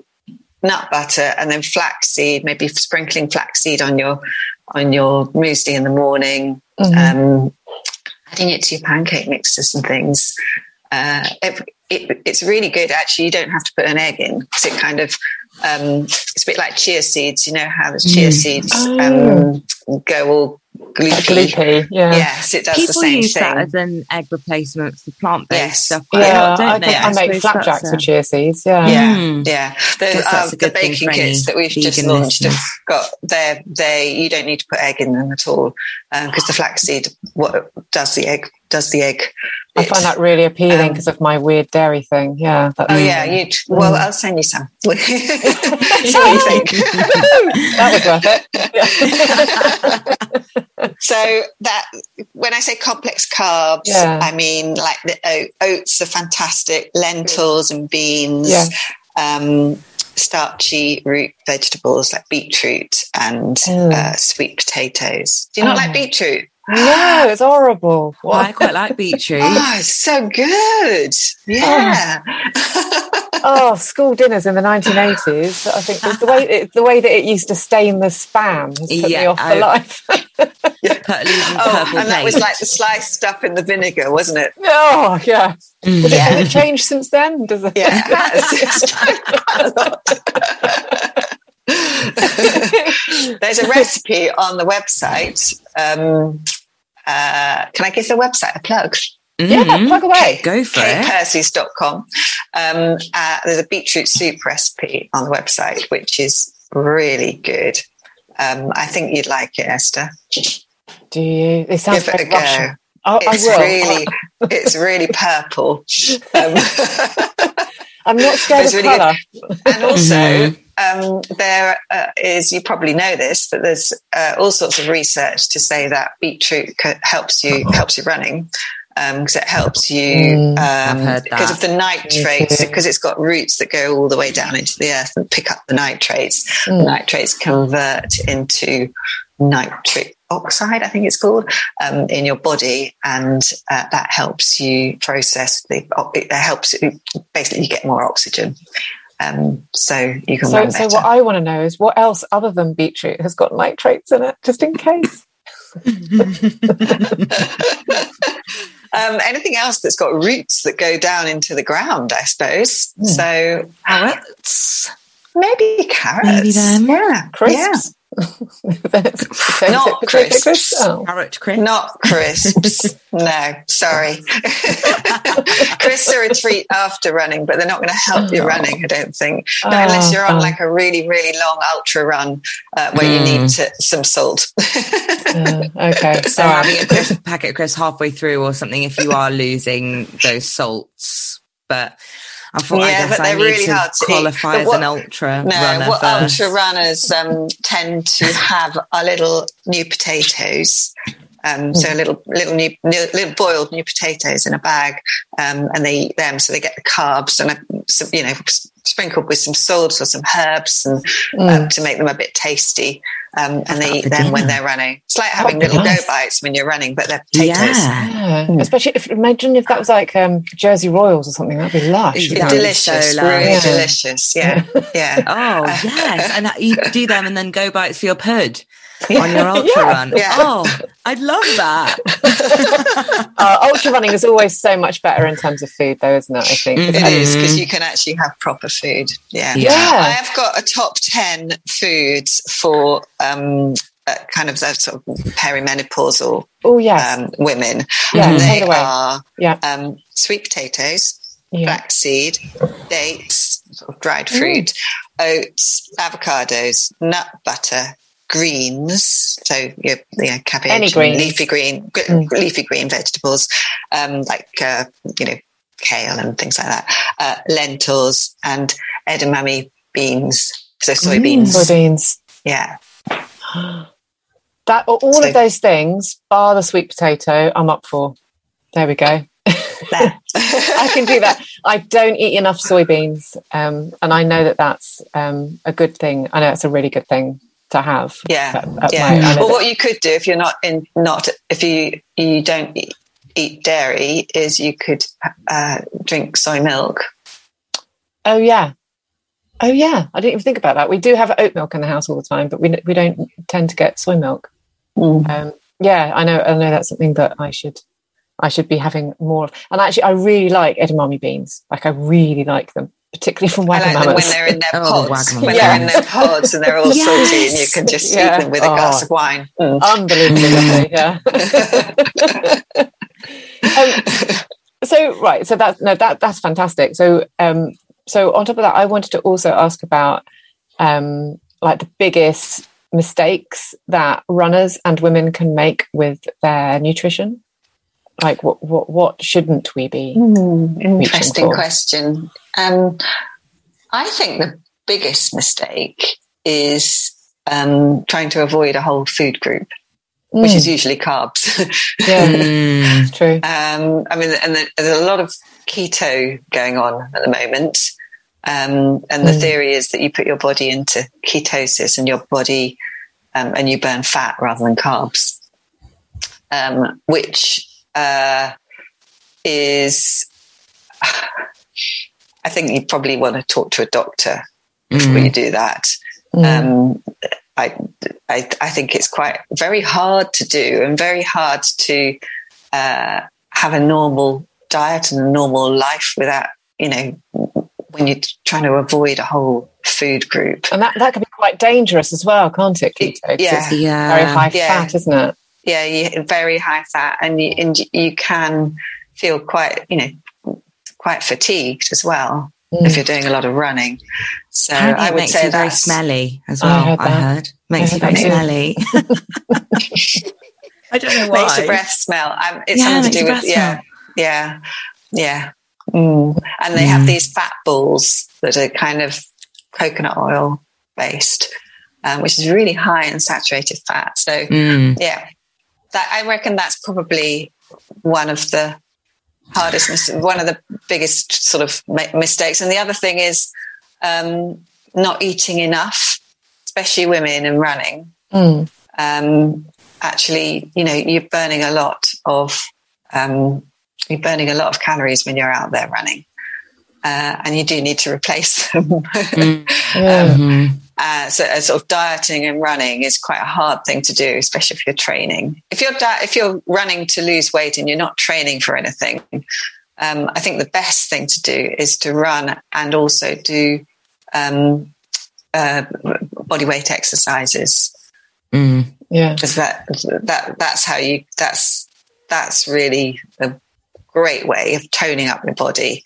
nut butter and then flaxseed maybe sprinkling flaxseed on your on your muesli in the morning. Um, adding it to your pancake mixes and things. Uh, it, it, it's really good. Actually you don't have to put an egg in. Because it kind of um, it's a bit like chia seeds you know how the chia seeds um, go all gloopy. Gloopy, yeah. Yes, it does People the same use thing. that as an egg replacement for plant-based Yes. stuff. Yeah, lot, don't I, they? think I make flapjacks that's with chia seeds. Yeah. Yeah, Mm. yeah. The, uh, the baking kits that we've just launched have got they they you don't need to put egg in them at all because the flaxseed what does the egg does the egg. I find that really appealing Um, because of my weird dairy thing. Yeah. That's, Oh yeah, you. Well, I'll send you some. See [laughs] what you [laughs] think. that was worth it. [laughs] [laughs] So that when I say complex carbs, Yeah. I mean like the oat, oats are fantastic, lentils and beans, Yeah. um, starchy root vegetables like beetroot and Mm. uh, sweet potatoes. Do you not Oh. like beetroot? No, it's horrible. Well, I quite like [laughs] beetroot. Oh, it's so good. Yeah. Oh, school dinners in the 1980s. I think the, the way it, the way that it used to stain the spam has put me off for I- life. [laughs] [laughs] Put leaving Oh, and that was like the sliced stuff in the vinegar, wasn't it? oh, yeah. Mm. Has, it, has it changed since then? Does it? Yeah, it has. [laughs] It's changed quite a lot. [laughs] There's a recipe on the website. Um, uh, can I give the website a plug? Yeah, Mhm. plug away. Go for it. kpercys.com. Um, uh, there's a beetroot soup recipe on the website, which is really good. Um, I think you'd like it, Esther. Do you? It sounds Give it a very go. Russian. I, I It's will. really, it's really purple. Um, [laughs] I'm not scared of really colour. and also Mm-hmm. um, there uh, is you probably know this that there's uh, all sorts of research to say that beetroot c- helps you helps you running because it helps you Mm, um, because of the nitrates because it's got roots that go all the way down into the earth and pick up the nitrates. Mm. nitrates convert into nitric oxide i think it's called um, in your body and uh, that helps you process the it helps basically you get more oxygen. Um, so you can So, so what I want to know is what else other than beetroot has got nitrates in it, just in case. [laughs] um, anything else that's got roots that go down into the ground, I suppose. Hmm. So Carrots. Maybe carrots. Maybe them. Yeah, Crisps. Then it's potato- Not potato crisps. Oh. Carrot Yeah. crisp. Not crisps. [laughs] no, sorry. [laughs] crisps are a treat after running, but they're not going to help you Oh. running, I don't think. Not unless you're on Oh. like a really, really long ultra run uh, where you need to, some salt. [laughs] Uh, okay. So All right. having a crisp packet of crisps halfway through or something if you are losing those salts. But I thought I Yeah, guess but they're need really to hard to qualify as what- an ultra No, runner what first. ultra runners um, tend to have are little new potatoes. Um, so little, little new, new, little boiled new potatoes in a bag, um, and they eat them. So they get the carbs and, uh, some, you know, sprinkled with some salt or some herbs and um, to make them a bit tasty. Um, and they eat for them when they're running. It's like having That'd little nice. go bites when you're running, but they're potatoes. Yeah. Yeah. Especially if imagine if that was like um, Jersey Royals or something, that'd be lush. It's That'd delicious, so really nice. delicious. Yeah, yeah. [laughs] Oh yes, and that- you do them and then go bites for your pud on your ultra [laughs] Yeah. run. Yeah. Oh, I'd love that. [laughs] Uh, ultra running is always so much better in terms of food, though, isn't it? I think. Mhm. It is Mm. because you can actually have proper food. Yeah. Yeah. I have got a top 10 foods for um, uh, kind of that sort of perimenopausal Oh yes. um, women. Yeah, and take they it are Yeah. um, sweet potatoes, yeah. flaxseed, dates, sort of dried fruit, oats, avocados, nut butter, greens. So your, you know, cabbage, leafy green, Mm. leafy green vegetables, um, like uh, you know kale and things like that, uh, lentils and edamame beans. So soybeans. Soybeans. Yeah. That all So- of those things, bar the sweet potato, I'm up for. There we go. There. [laughs] I can do that. I don't eat enough soybeans, um, and I know that that's um, a good thing. I know it's a really good thing to have. Yeah, at- at yeah. well, what you could do if you're not in, not if you you don't eat, eat dairy, is you could uh, drink soy milk. oh yeah, oh yeah. I didn't even think about that. We do have oat milk in the house all the time, but we we don't tend to get soy milk. Mm. Um, yeah, I know. I know that's something that I should I should be having more of. And actually, I really like edamame beans. Like I really like them. Particularly from I like them when they're in their Oh, the pods, Wagamama. when Yeah. they're in their pods and they're all salty and you can just Yeah. eat them with a glass Oh. of wine. Mm. Unbelievably lovely, yeah. [laughs] um, so right, so that's no, that that's fantastic. So um, so on top of that, I wanted to also ask about um, like the biggest mistakes that runners and women can make with their nutrition. Like what what what shouldn't we be? Hmm, interesting for. question. Um, I think the biggest mistake is um, trying to avoid a whole food group, which is usually carbs. [laughs] Yeah, Mm. [laughs] true. Um, I mean, and the- there's a lot of keto going on at the moment. Um, and the Mm. theory is that you put your body into ketosis and your body, um, and you burn fat rather than carbs, um, which uh, is, [sighs] I think you probably want to talk to a doctor before Mm. you do that. Mm. Um, I, I, I think it's quite very hard to do and very hard to uh, have a normal diet and a normal life without, you know, when you're trying to avoid a whole food group. and that, that can be quite dangerous as well, can't it? Keto, 'Cause Yeah. it's very high Yeah. fat, isn't it? Yeah, you, very high fat, and you, and you can feel quite, you know, quite fatigued as well Mm. if you're doing a lot of running. So Apparently I would makes say you very smelly as I well. heard I heard. Makes I you very smelly. [laughs] I don't know makes your breath smell. Um, it's Yeah, something to do with breath yeah, smell. yeah, yeah. Mm. And they have Mm. these fat balls that are kind of coconut oil based, um, which is really high in saturated fat. So Mm. yeah, that I reckon that's probably one of the hardest, mis- one of the biggest sort of mi- mistakes. And the other thing is um, not eating enough, especially women and running Mm. um, actually, you know, you're burning a lot of um, you're burning a lot of calories when you're out there running, uh, and you do need to replace [laughs] them. Mm. Yeah. Uh, so, uh, sort of dieting and running is quite a hard thing to do, especially if you're training. If you're di- if you're running to lose weight and you're not training for anything, um, I think the best thing to do is to run and also do um, uh, body weight exercises Mm. yeah. because that that that's how you that's that's really a great way of toning up your body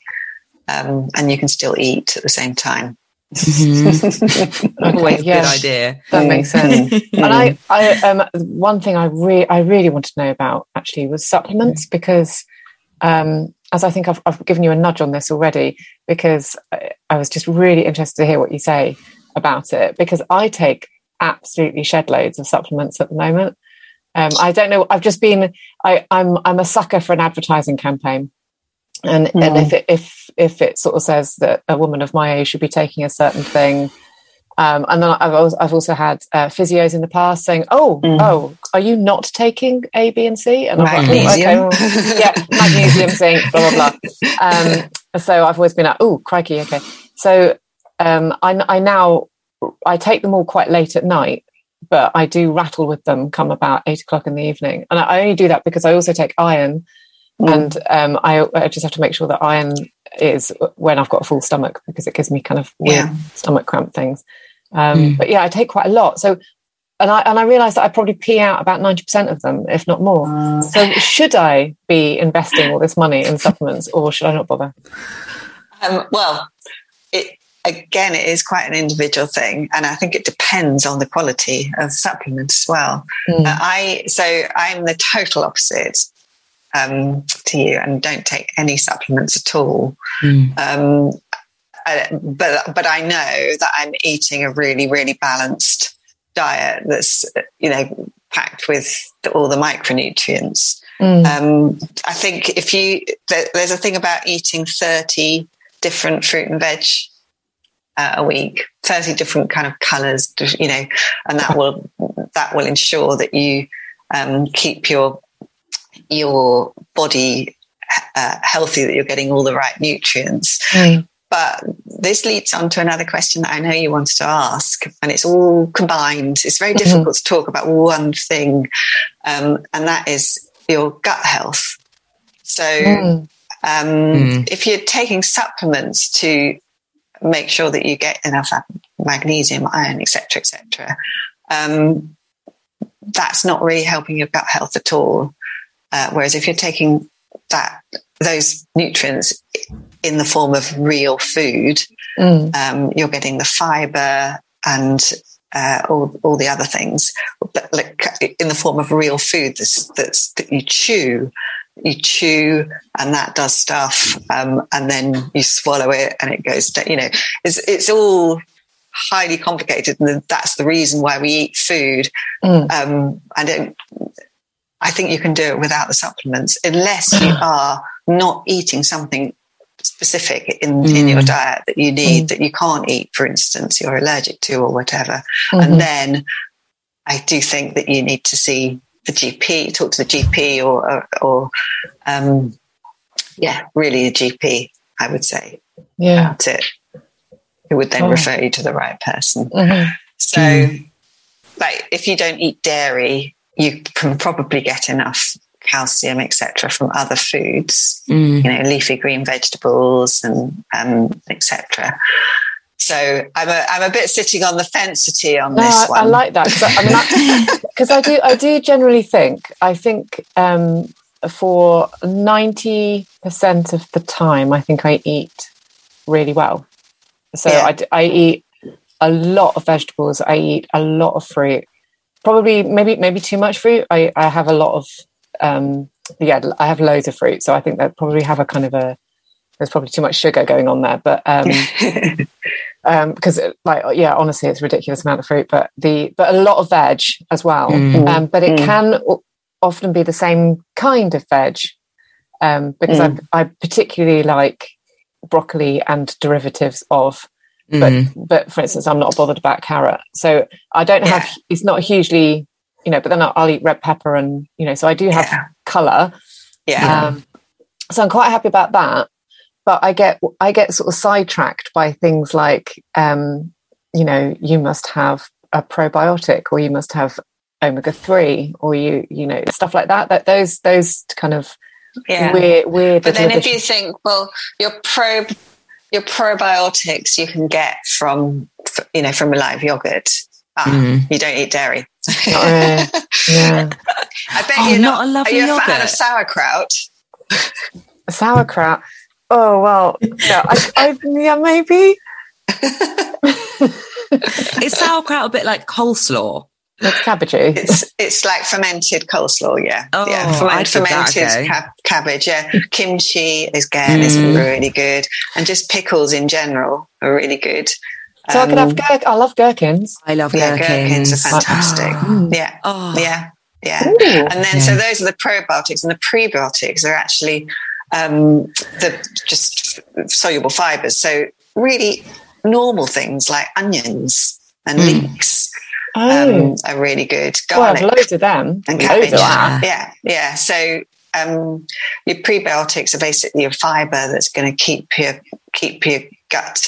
um, and you can still eat at the same time [laughs] Mhm. Always a yeah. good idea. That makes sense. [laughs] And I, I um, one thing I really, I really wanted to know about actually was supplements because, um, as I think I've, I've given you a nudge on this already because I, I was just really interested to hear what you say about it because I take absolutely shed loads of supplements at the moment. Um, I don't know. I've just been. I, I'm. I'm a sucker for an advertising campaign, and and if it if if it sort of says that a woman of my age should be taking a certain thing, um, and then I've also, I've also had uh, physios in the past saying, "Oh, Mm. oh, are you not taking A, B, and C?" And I'm like, "Oh, Magnesium. okay, well, yeah, [laughs] magnesium, zinc, blah blah blah." Um, so I've always been like, "Oh, crikey, okay." So um, I, I now I take them all quite late at night, but I do rattle with them come about eight o'clock in the evening, and I only do that because I also take iron, Mm. and um, I, I just have to make sure that iron is when I've got a full stomach because it gives me kind of weird Yeah. stomach cramp things. Um, Mm. But yeah, I take quite a lot. So, and I and I realise that I probably pee out about ninety percent of them, if not more. So, should I be investing all this money in supplements, or should I not bother? Um, well, it again, it is quite an individual thing, and I think it depends on the quality of the supplement as well. Mm. Uh, I so I'm the total opposite um, to you, and don't take any supplements at all. Mm. Um, I, but but I know that I'm eating a really really balanced diet that's you know packed with all the micronutrients. Mm. Um, I think if you there, there's a thing about eating 30 different fruit and veg uh, a week, 30 different kind of colors, you know, and that [laughs] will that will ensure that you um, keep your your body uh, healthy, that you're getting all the right nutrients. Mm. But this leads on to another question that I know you wanted to ask, and it's all combined. It's very Mhm. difficult to talk about one thing, um, and that is your gut health. So, Mm. um, Mm. if you're taking supplements to make sure that you get enough magnesium, iron, etc., etc. Um, that's not really helping your gut health at all. Uh, whereas if you're taking that those nutrients in the form of real food, mm. um, you're getting the fiber and uh, all, all the other things, but like in the form of real food that's, that's that you chew. You chew, and that does stuff, um, and then you swallow it, and it goes. Down, you know, it's it's all highly complicated, and that's the reason why we eat food. Mm. Um, I don't. I think you can do it without the supplements, unless you are not eating something specific in, mm. in your diet that you need mm. that you can't eat, for instance, you're allergic to or whatever. Mm-hmm. And then I do think that you need to see the GP, talk to the GP or, or, or um, yeah, really a GP, I would say yeah. about it, who would then oh. refer you to the right person. Mm-hmm. So, mm. like, if you don't eat dairy, you can probably get enough calcium, etc., from other foods, mm. you know, leafy green vegetables and um, etc. So I'm a I'm a bit sitting on the fencity on no, this I, one. I like that because I, mean, because I, [laughs] [laughs] I, do I do generally think I think um, for ninety percent of the time I think I eat really well. So yeah. I, I eat a lot of vegetables. I eat a lot of fruit. Probably maybe maybe too much fruit. I, I have a lot of um, yeah, I have loads of fruit, so I think that probably have a kind of a there's probably too much sugar going on there, but um, [laughs] um, because like yeah, honestly, it's a ridiculous amount of fruit, but the but a lot of veg as well. Mm. Um, but it mm. can often be the same kind of veg um, because mm. I, I particularly like broccoli and derivatives of. But mm. but for instance, I'm not bothered about carrot, so I don't have. Yeah. It's not hugely you know, but then I'll, I'll eat red pepper and, you know, so I do have yeah. color. Yeah. Um, so I'm quite happy about that. But I get, I get sort of sidetracked by things like, um, you know, you must have a probiotic or you must have omega 3 or you, you know, stuff like that. That those, those kind of yeah. weird, weird. But then if you think, well, your probe, your probiotics you can get from, you know, from a live yogurt. Ah, mm. you don't eat dairy. uh, yeah. [laughs] I bet oh, you're not, not a lovely are you a fan of sauerkraut? sauerkraut. Oh well, yeah, I, I, yeah, maybe. [laughs] [laughs] Is sauerkraut a bit like coleslaw? It's cabbagey. It's it's like fermented coleslaw. Yeah, oh, yeah. Ferment, fermented that, okay. cab- cabbage. Yeah, kimchi again mm. is really good, and just pickles in general are really good. So um, I could have gherk. I love gherkins. I love yeah, gherkins. gherkins are fantastic. yeah, oh. yeah, yeah. Ooh. And then yeah. so those are the probiotics, and the prebiotics are actually um, the just soluble fibers. So really normal things like onions and mm. leeks. Oh. Um, are really good. Garlic well, I've loads of them and cabbage. Yeah, yeah. So um, your prebiotics are basically a fiber that's going to keep your keep your gut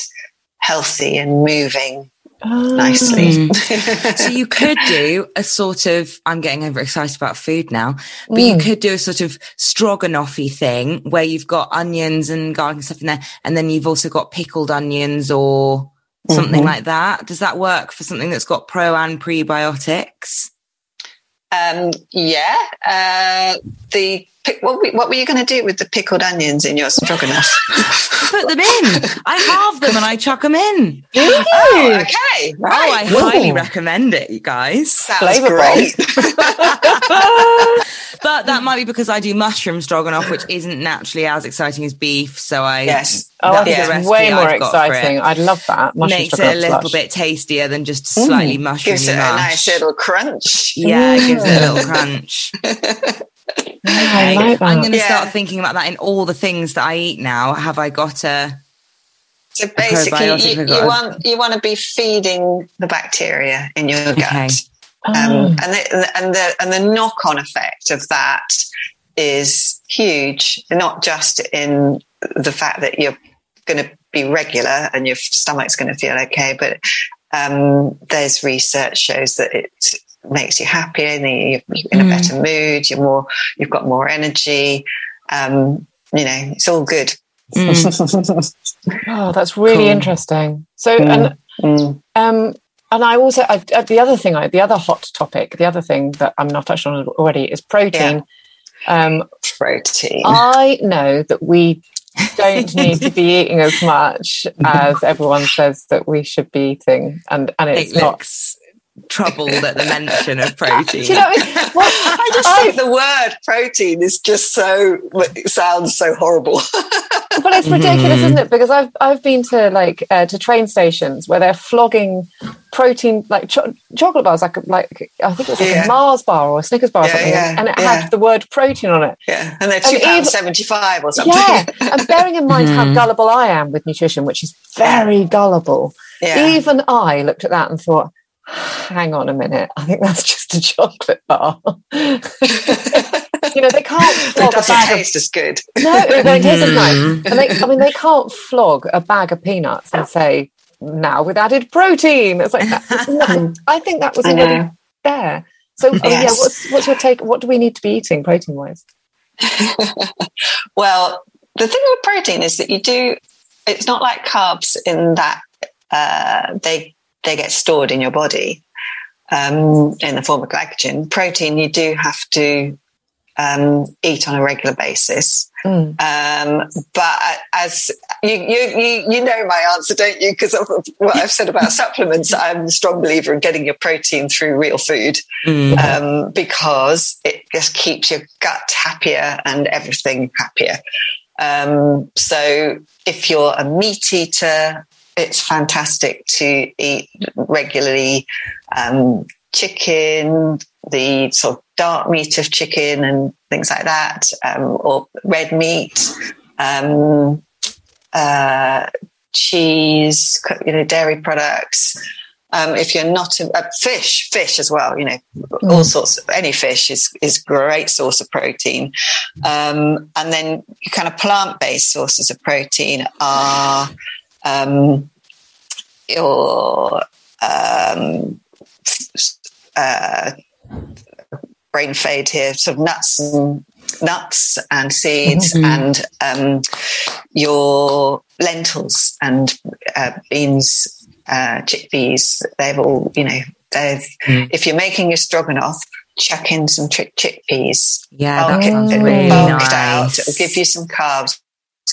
healthy and moving oh. nicely. [laughs] so you could do a sort of, I'm getting overexcited about food now, but mm. you could do a sort of stroganoffy thing where you've got onions and garlic and stuff in there. And then you've also got pickled onions or something mm-hmm. like that. Does that work for something that's got pro and prebiotics? Um, yeah. Uh, the what, what were you going to do with the pickled onions in your stroganoff? [laughs] Put them in. I halve them and I chuck them in. Oh, okay. Right. Oh, I Ooh. highly recommend it, you guys. Sounds great. [laughs] [laughs] but that might be because I do mushroom stroganoff, which isn't naturally as exciting as beef. So I yes. Oh, that's way more exciting. I'd love that. Mushroom Makes it a little bit tastier than just slightly mm. mushroomy Gives it mush. a nice little crunch. Yeah, it gives it a little crunch. Okay. Like I'm going to yeah. start thinking about that in all the things that I eat now. Have I got a so basically, you, you, want you want to be feeding the bacteria in your gut, okay. um, oh. and the, and the and the knock on effect of that is huge. Not just in the fact that you're going to be regular and your stomach's going to feel okay, but um, there's research shows that it makes you happier, you're in a mm. better mood, you're more, you've got more energy. Um, you know, it's all good. [laughs] Oh, that's really Cool. interesting. So, and Mm. um, and I also I, uh, the other thing, I, the other hot topic, the other thing that I'm not touched on already is protein. Um, Protein. I know that we [laughs] don't need to be eating as much [laughs] as everyone says that we should be eating, and and it's It not. looks troubled at the mention of protein. Do you know what I mean? [laughs] Well, I just think the word protein is just so it sounds so horrible. [laughs] but it's ridiculous, isn't it? Because I've I've been to like uh, to train stations where they're flogging protein like cho- chocolate bars, like like I think it was like Yeah. a Mars bar or a Snickers bar or something, yeah, and it yeah. had the word protein on it. yeah, and they're two pounds seventy five or something. Yeah, [laughs] and bearing in mind how gullible I am with nutrition, which is very gullible, Yeah. even I looked at that and thought. Hang on a minute. I think that's just a chocolate bar. you know, they can't [laughs] it flog a doesn't bag of taste as good. No, it don't taste as nice. And they, I mean, they can't flog a bag of peanuts and say, now with added protein. It's like, that, no, [laughs] I think that was I already there. So, I mean, yeah, what's, what's your take? What do we need to be eating protein wise? [laughs] Well, the thing with protein is that you do. It's not like carbs in that uh, they they get stored in your body um, in the form of glycogen. Protein you do have to um, eat on a regular basis. Mm. Um, but as you, you, you, you know my answer, don't you? Because of what I've said about [laughs] supplements, I'm a strong believer in getting your protein through real food Mm. um, because it just keeps your gut happier and everything happier. Um, so if you're a meat eater, it's fantastic to eat regularly um, chicken, the sort of dark meat of chicken and things like that, um, or red meat, um, uh, cheese, you know, dairy products. Um, if you're not a, uh, fish, fish as well, you know, all sorts. Of, any fish is is great source of protein. Um, and then kind of plant based sources of protein are um, your um, uh, brain fade here, sort of nuts and nuts and seeds, and um, your lentils and uh, beans, uh, chickpeas. They've all, you know, they've. If you're making your stroganoff, chuck in some chick- chickpeas. Yeah, bulk that it, really bulk it out. nice. It'll give you some carbs.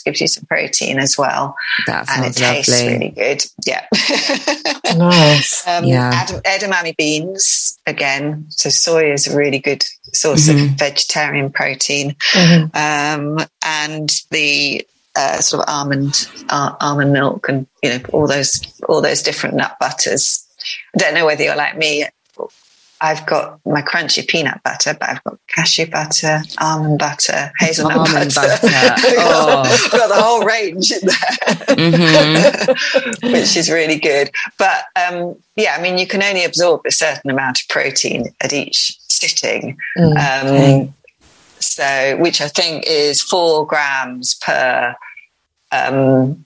Gives you some protein as well, That and it sounds tastes really good. Yeah. [laughs] Nice. Um, Yeah. edam- edamame beans again. So soy is a really good source of vegetarian protein, Mhm. um, and the uh, sort of almond uh, almond milk, and you know all those all those different nut butters. I don't know whether you're like me. I've got my crunchy peanut butter, but I've got cashew butter, almond butter, hazelnut Almond butter. butter. [laughs] Oh. I've got the whole range in there Mhm. [laughs] which is really good. But um, yeah, I mean, you can only absorb a certain amount of protein at each sitting. Um, so, which I think is four grams per um,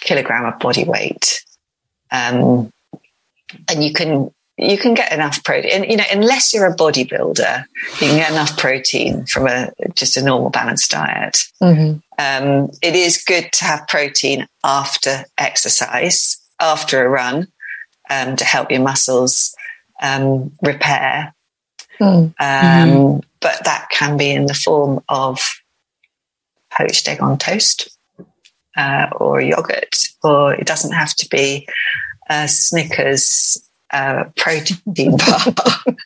kilogram of body weight. Um, and you can you can get enough protein. You know, unless you're a bodybuilder, you can get enough protein from a just a normal balanced diet Mhm. um, it is good to have protein after exercise, after a run, um, to help your muscles um, repair. Mm. Um, But that can be in the form of poached egg on toast uh, or yogurt, or it doesn't have to be a Snickers uh, protein [laughs] bar.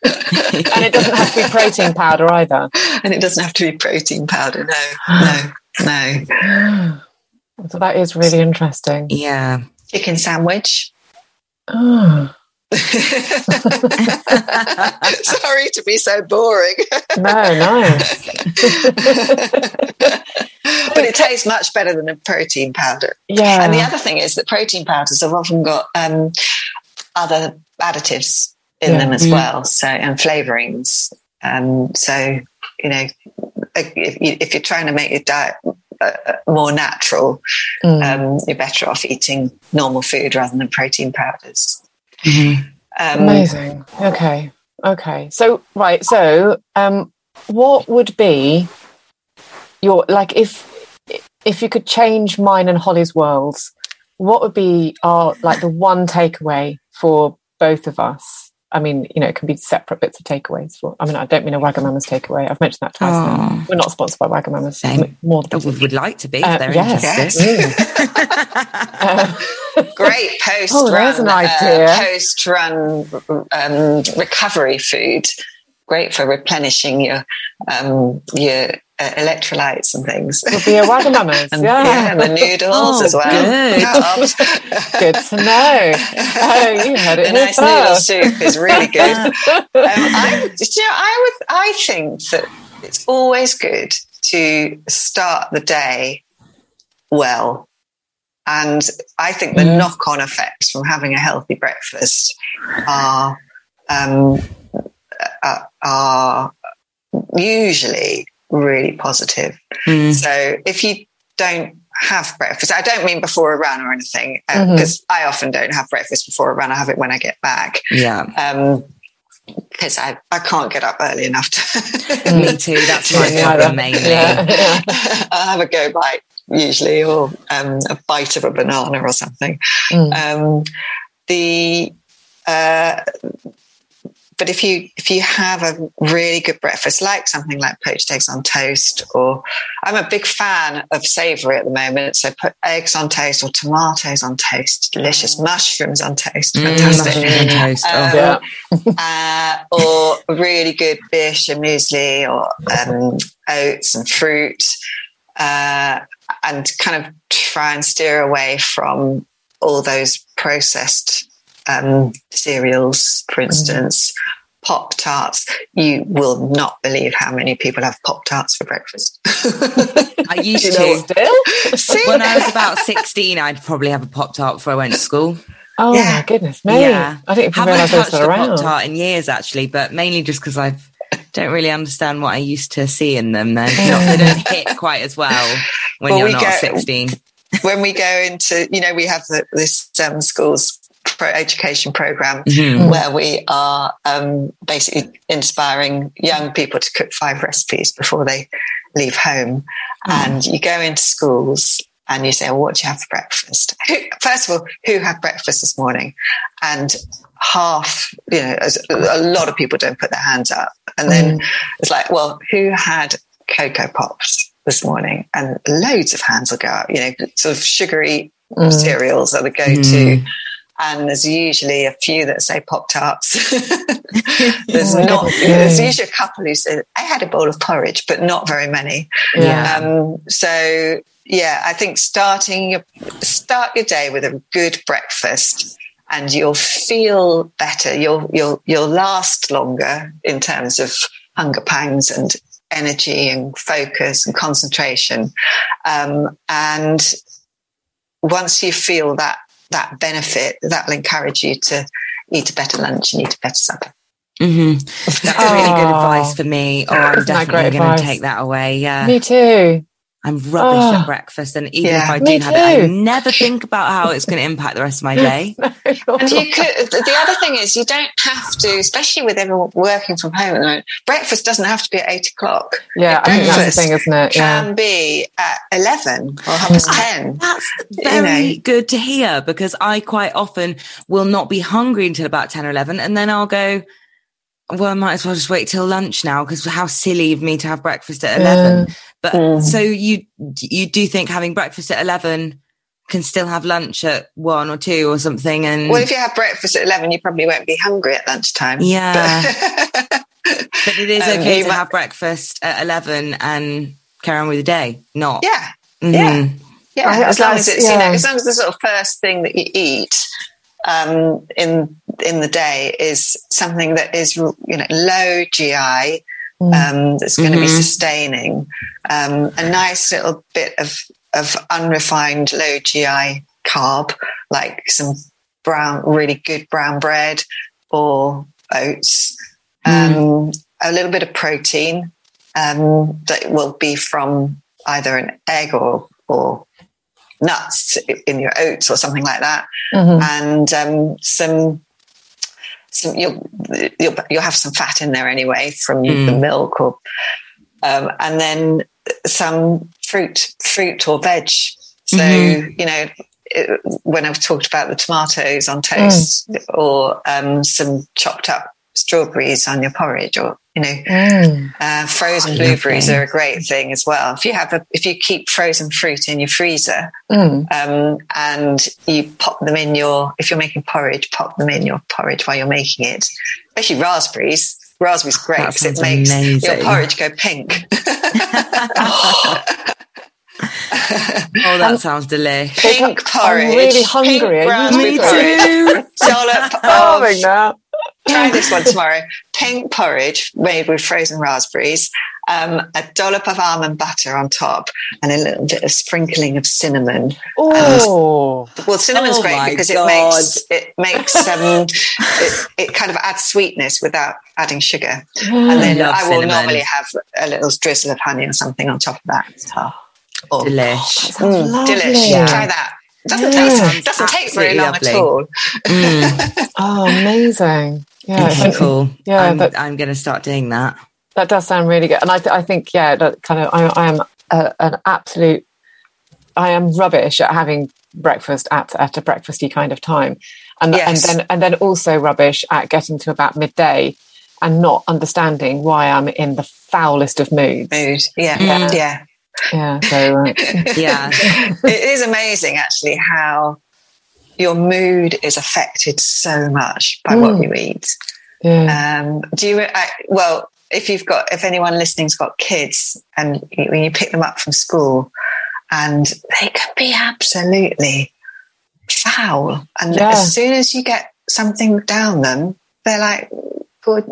And it doesn't have to be protein powder either. and it doesn't have to be protein powder. No, no, no. [sighs] So that is really interesting. Yeah. Chicken sandwich. Oh, [sighs] [laughs] Sorry to be so boring, no, no. [laughs] but it tastes much better than a protein powder. Yeah. And the other thing is that protein powders have often got um, other additives in Yeah. them as well, so and flavorings. Um, so you know, if, you, if you're trying to make your diet uh, more natural, Mm. um, you're better off eating normal food rather than protein powders. Mhm. Um, Amazing. Okay. Okay. So right. So um, what would be your like if if you could change mine and Holly's worlds, what would be our like the one takeaway for both of us? I mean, you know, it can be separate bits of takeaways. For, I mean, I don't mean a Wagamama's takeaway. I've mentioned that twice. Now. We're not sponsored by Wagamama's. Same. More than we would like to be uh, if they're yes. interested. [laughs] uh, [laughs] Great post oh, there's run, an idea. uh, post run um, recovery food. Great for replenishing your um, your uh, electrolytes and things. Would be a Wagamama's, [laughs] and, yeah. and the noodles Oh, as well. good. [laughs] Good to know. [laughs] Oh, you it the nice noodle first. soup is really good. um, I, you know, I would, I think that it's always good to start the day well. And I think the Mm. knock on effects from having a healthy breakfast are, um, are, are usually really positive. Mm. So if you don't have breakfast, I don't mean before a run or anything, because I often don't have breakfast before a run. I have it when I get back. Yeah, Um, because I, I can't get up early enough to. [laughs] me too. That's my problem mainly. Yeah. [laughs] I'll have a go bite usually, or um, a bite of a banana or something. Mm. Um, the uh, but if you if you have a really good breakfast, like something like poached eggs on toast, or I'm a big fan of savoury at the moment, so put eggs on toast or tomatoes on toast, delicious mushrooms on toast, Mm, fantastic. mushroom and toast. Oh. Um, uh, or really good Bircher muesli or um, oats and fruit uh, and kind of try and steer away from all those processed um, cereals, for instance. Pop tarts. You will not believe how many people have Pop tarts for breakfast. I [laughs] used you know to. still? When I was about 16, I'd probably have a Pop Tart before I went to school. Oh Yeah. my goodness me! Yeah. I didn't even Haven't realise those touched were a around. Pop Tart in years, actually, but mainly just because I don't really understand what I used to see in them. They're they don't hit quite as well when Well, you're we not get- 16. when we go into, you know, we have the, this um, schools pro education program Mhm. where we are um, basically inspiring young people to cook five recipes before they leave home. And you go into schools and you say, well, what do you have for breakfast? Who, first of all, who had breakfast this morning? And half, you know, as- a lot of people don't put their hands up. And then it's like, well, who had Cocoa Pops this morning? And loads of hands will go up, you know, sort of sugary Mm. cereals are the go-to. And there's usually a few that say Pop Tarts. [laughs] there's Oh not, there's usually a couple who say, I had a bowl of porridge, but not very many. Yeah. Um, so yeah, I think starting your, start your day with a good breakfast and you'll feel better. You'll, you'll, you'll last longer in terms of hunger pangs and energy and focus and concentration. Um, and once you feel that, that benefit, that'll encourage you to eat a better lunch and eat a better supper. Mm-hmm. That's really good Oh. advice for me. Oh, I'm Isn't that definitely going to take that away. Yeah. Me too. I'm rubbish Oh. at ah. breakfast. And even Yeah. if I Me do have it, I never [laughs] think about how it's going to impact the rest of my day. And you could, the other thing is you don't have to, especially with everyone working from home at the moment, breakfast doesn't have to be at eight o'clock. yeah, I think that's the thing, isn't it? Yeah. Can be at 11 or half past ah, 10. That's You very know. good to hear because I quite often will not be hungry until about 10 or 11. And then I'll go, well, I might as well just wait till lunch now because how silly of me to have breakfast at 11. But Mm. so you, you do think having breakfast at 11 can still have lunch at one or two or something. And Well, if you have breakfast at 11, you probably won't be hungry at lunchtime. Yeah. But, [laughs] but it is um, okay you to might- have breakfast at 11 and carry on with the day. Not. yeah. Mhm. yeah. Yeah. I- as long as it's, you know, as long as the sort of first thing that you eat um, in in the day is something that is, you know, low GI, um, that's going to be Mhm. sustaining, um, a nice little bit of, of unrefined low GI carb, like some brown, really good brown bread or oats, um, a little bit of protein um, that will be from either an egg or, or nuts in your oats or something like that, Mhm. and um, some. Some, you'll, you'll you'll have some fat in there anyway from the Mm. milk or um, and then some fruit, fruit or veg. So, mm-hmm. you know, it, when I've talked about the tomatoes on toast mm. or um, some chopped up strawberries on your porridge or you know mm. uh, frozen blueberries are a great thing as well if you have a if you keep frozen fruit in your freezer mm. um, and you pop them in your if you're making porridge pop them in your porridge while you're making it especially raspberries raspberries great because it makes amazing. your porridge go pink [laughs] [laughs] oh, that sounds delicious. Pink porridge. I'm really hungry. Me too. Dollop of. Try this one tomorrow. Pink porridge made with frozen raspberries, um, a dollop of almond butter on top, and a little bit of sprinkling of cinnamon. Oh, well, cinnamon's oh great because God. it makes it makes um, [laughs] it, it, kind of adds sweetness without adding sugar. Mm, and then I, I will cinnamon. normally have a little drizzle of honey or something on top of that. Oh. Oh, delish. Mm, delish. Yeah. Try that. Doesn't, yeah. take, doesn't take very long lovely. at all. Mm. [laughs] oh, amazing. Yeah. Okay, cool. Yeah. I'm, that, I'm going to start doing that. That does sound really good. And I, I think, yeah, that kind of, I, I am a, an absolute, I am rubbish at having breakfast at, at a breakfasty kind of time. And, yes. and then, and then also rubbish at getting to about midday and not understanding why I'm in the foulest of moods. Mood. Yeah. Yeah. yeah. Yeah. So, [laughs] uh, yeah. [laughs] it is amazing actually how your mood is affected so much by mm. what you eat. Yeah. Um, do you, I, well, if you've got, if anyone listening's got kids and when you pick them up from school and they can be absolutely foul. And yeah. as soon as you get something down them, they're like,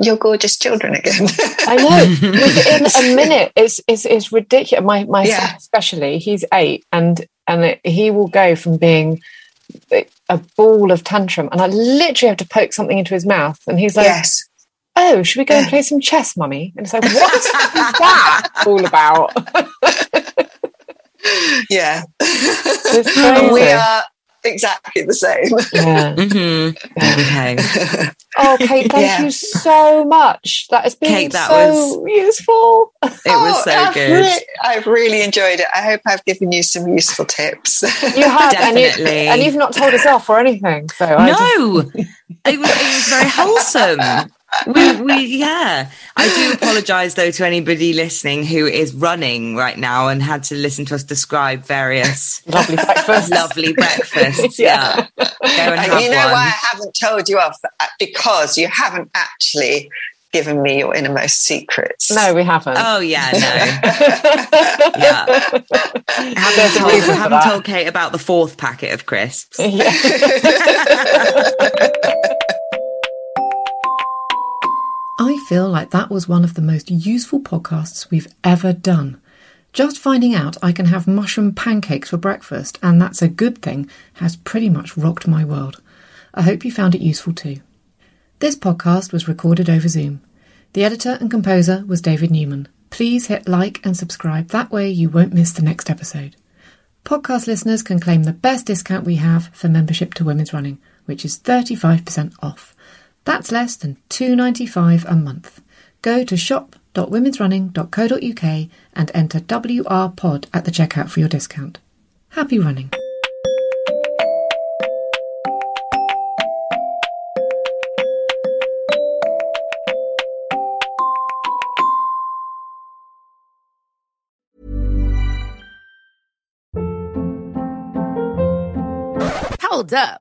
your gorgeous children again. [laughs] I know. Within a [laughs] minute, it's, it's, it's ridiculous. My, my yeah. son, especially, he's eight and, and it, he will go from being a ball of tantrum and I literally have to poke something into his mouth. And he's like, yes. Oh, should we go and play some chess, mummy? And it's like, [laughs] what is that all about? yeah. we are exactly the same. Yeah. [laughs] Mm-hmm. Okay. [laughs] oh, Kate, thank yeah. you so much. That has been Kate, that so was, useful. It was oh, so I've good. Really, I've really enjoyed it. I hope I've given you some useful tips. You have, Definitely. And, you, and you've not told us off or anything. So no, just... it, was, it was very wholesome we, we, yeah. I do apologize though to anybody listening who is running right now and had to listen to us describe various lovely breakfasts. lovely breakfasts. [laughs] yeah. yeah. you know one. why I haven't told you off? Uh, because you haven't actually given me your innermost secrets. No, we haven't. Oh yeah, no. [laughs] yeah. I [laughs] haven't, told, haven't told Kate about the fourth packet of crisps. Yeah. Feel like that was one of the most useful podcasts we've ever done. Just finding out I can have mushroom pancakes for breakfast, and that's a good thing, has pretty much rocked my world. I hope you found it useful too. This podcast was recorded over Zoom. The editor and composer was David Newman. Please hit like and subscribe, that way you won't miss the next episode. Podcast listeners can claim the best discount we have for membership to Women's Running, which is 35% off. That's less than $2.95 a month. Go to shop.womensrunning.co.uk and enter WRPOD at the checkout for your discount. Happy running! Hold up.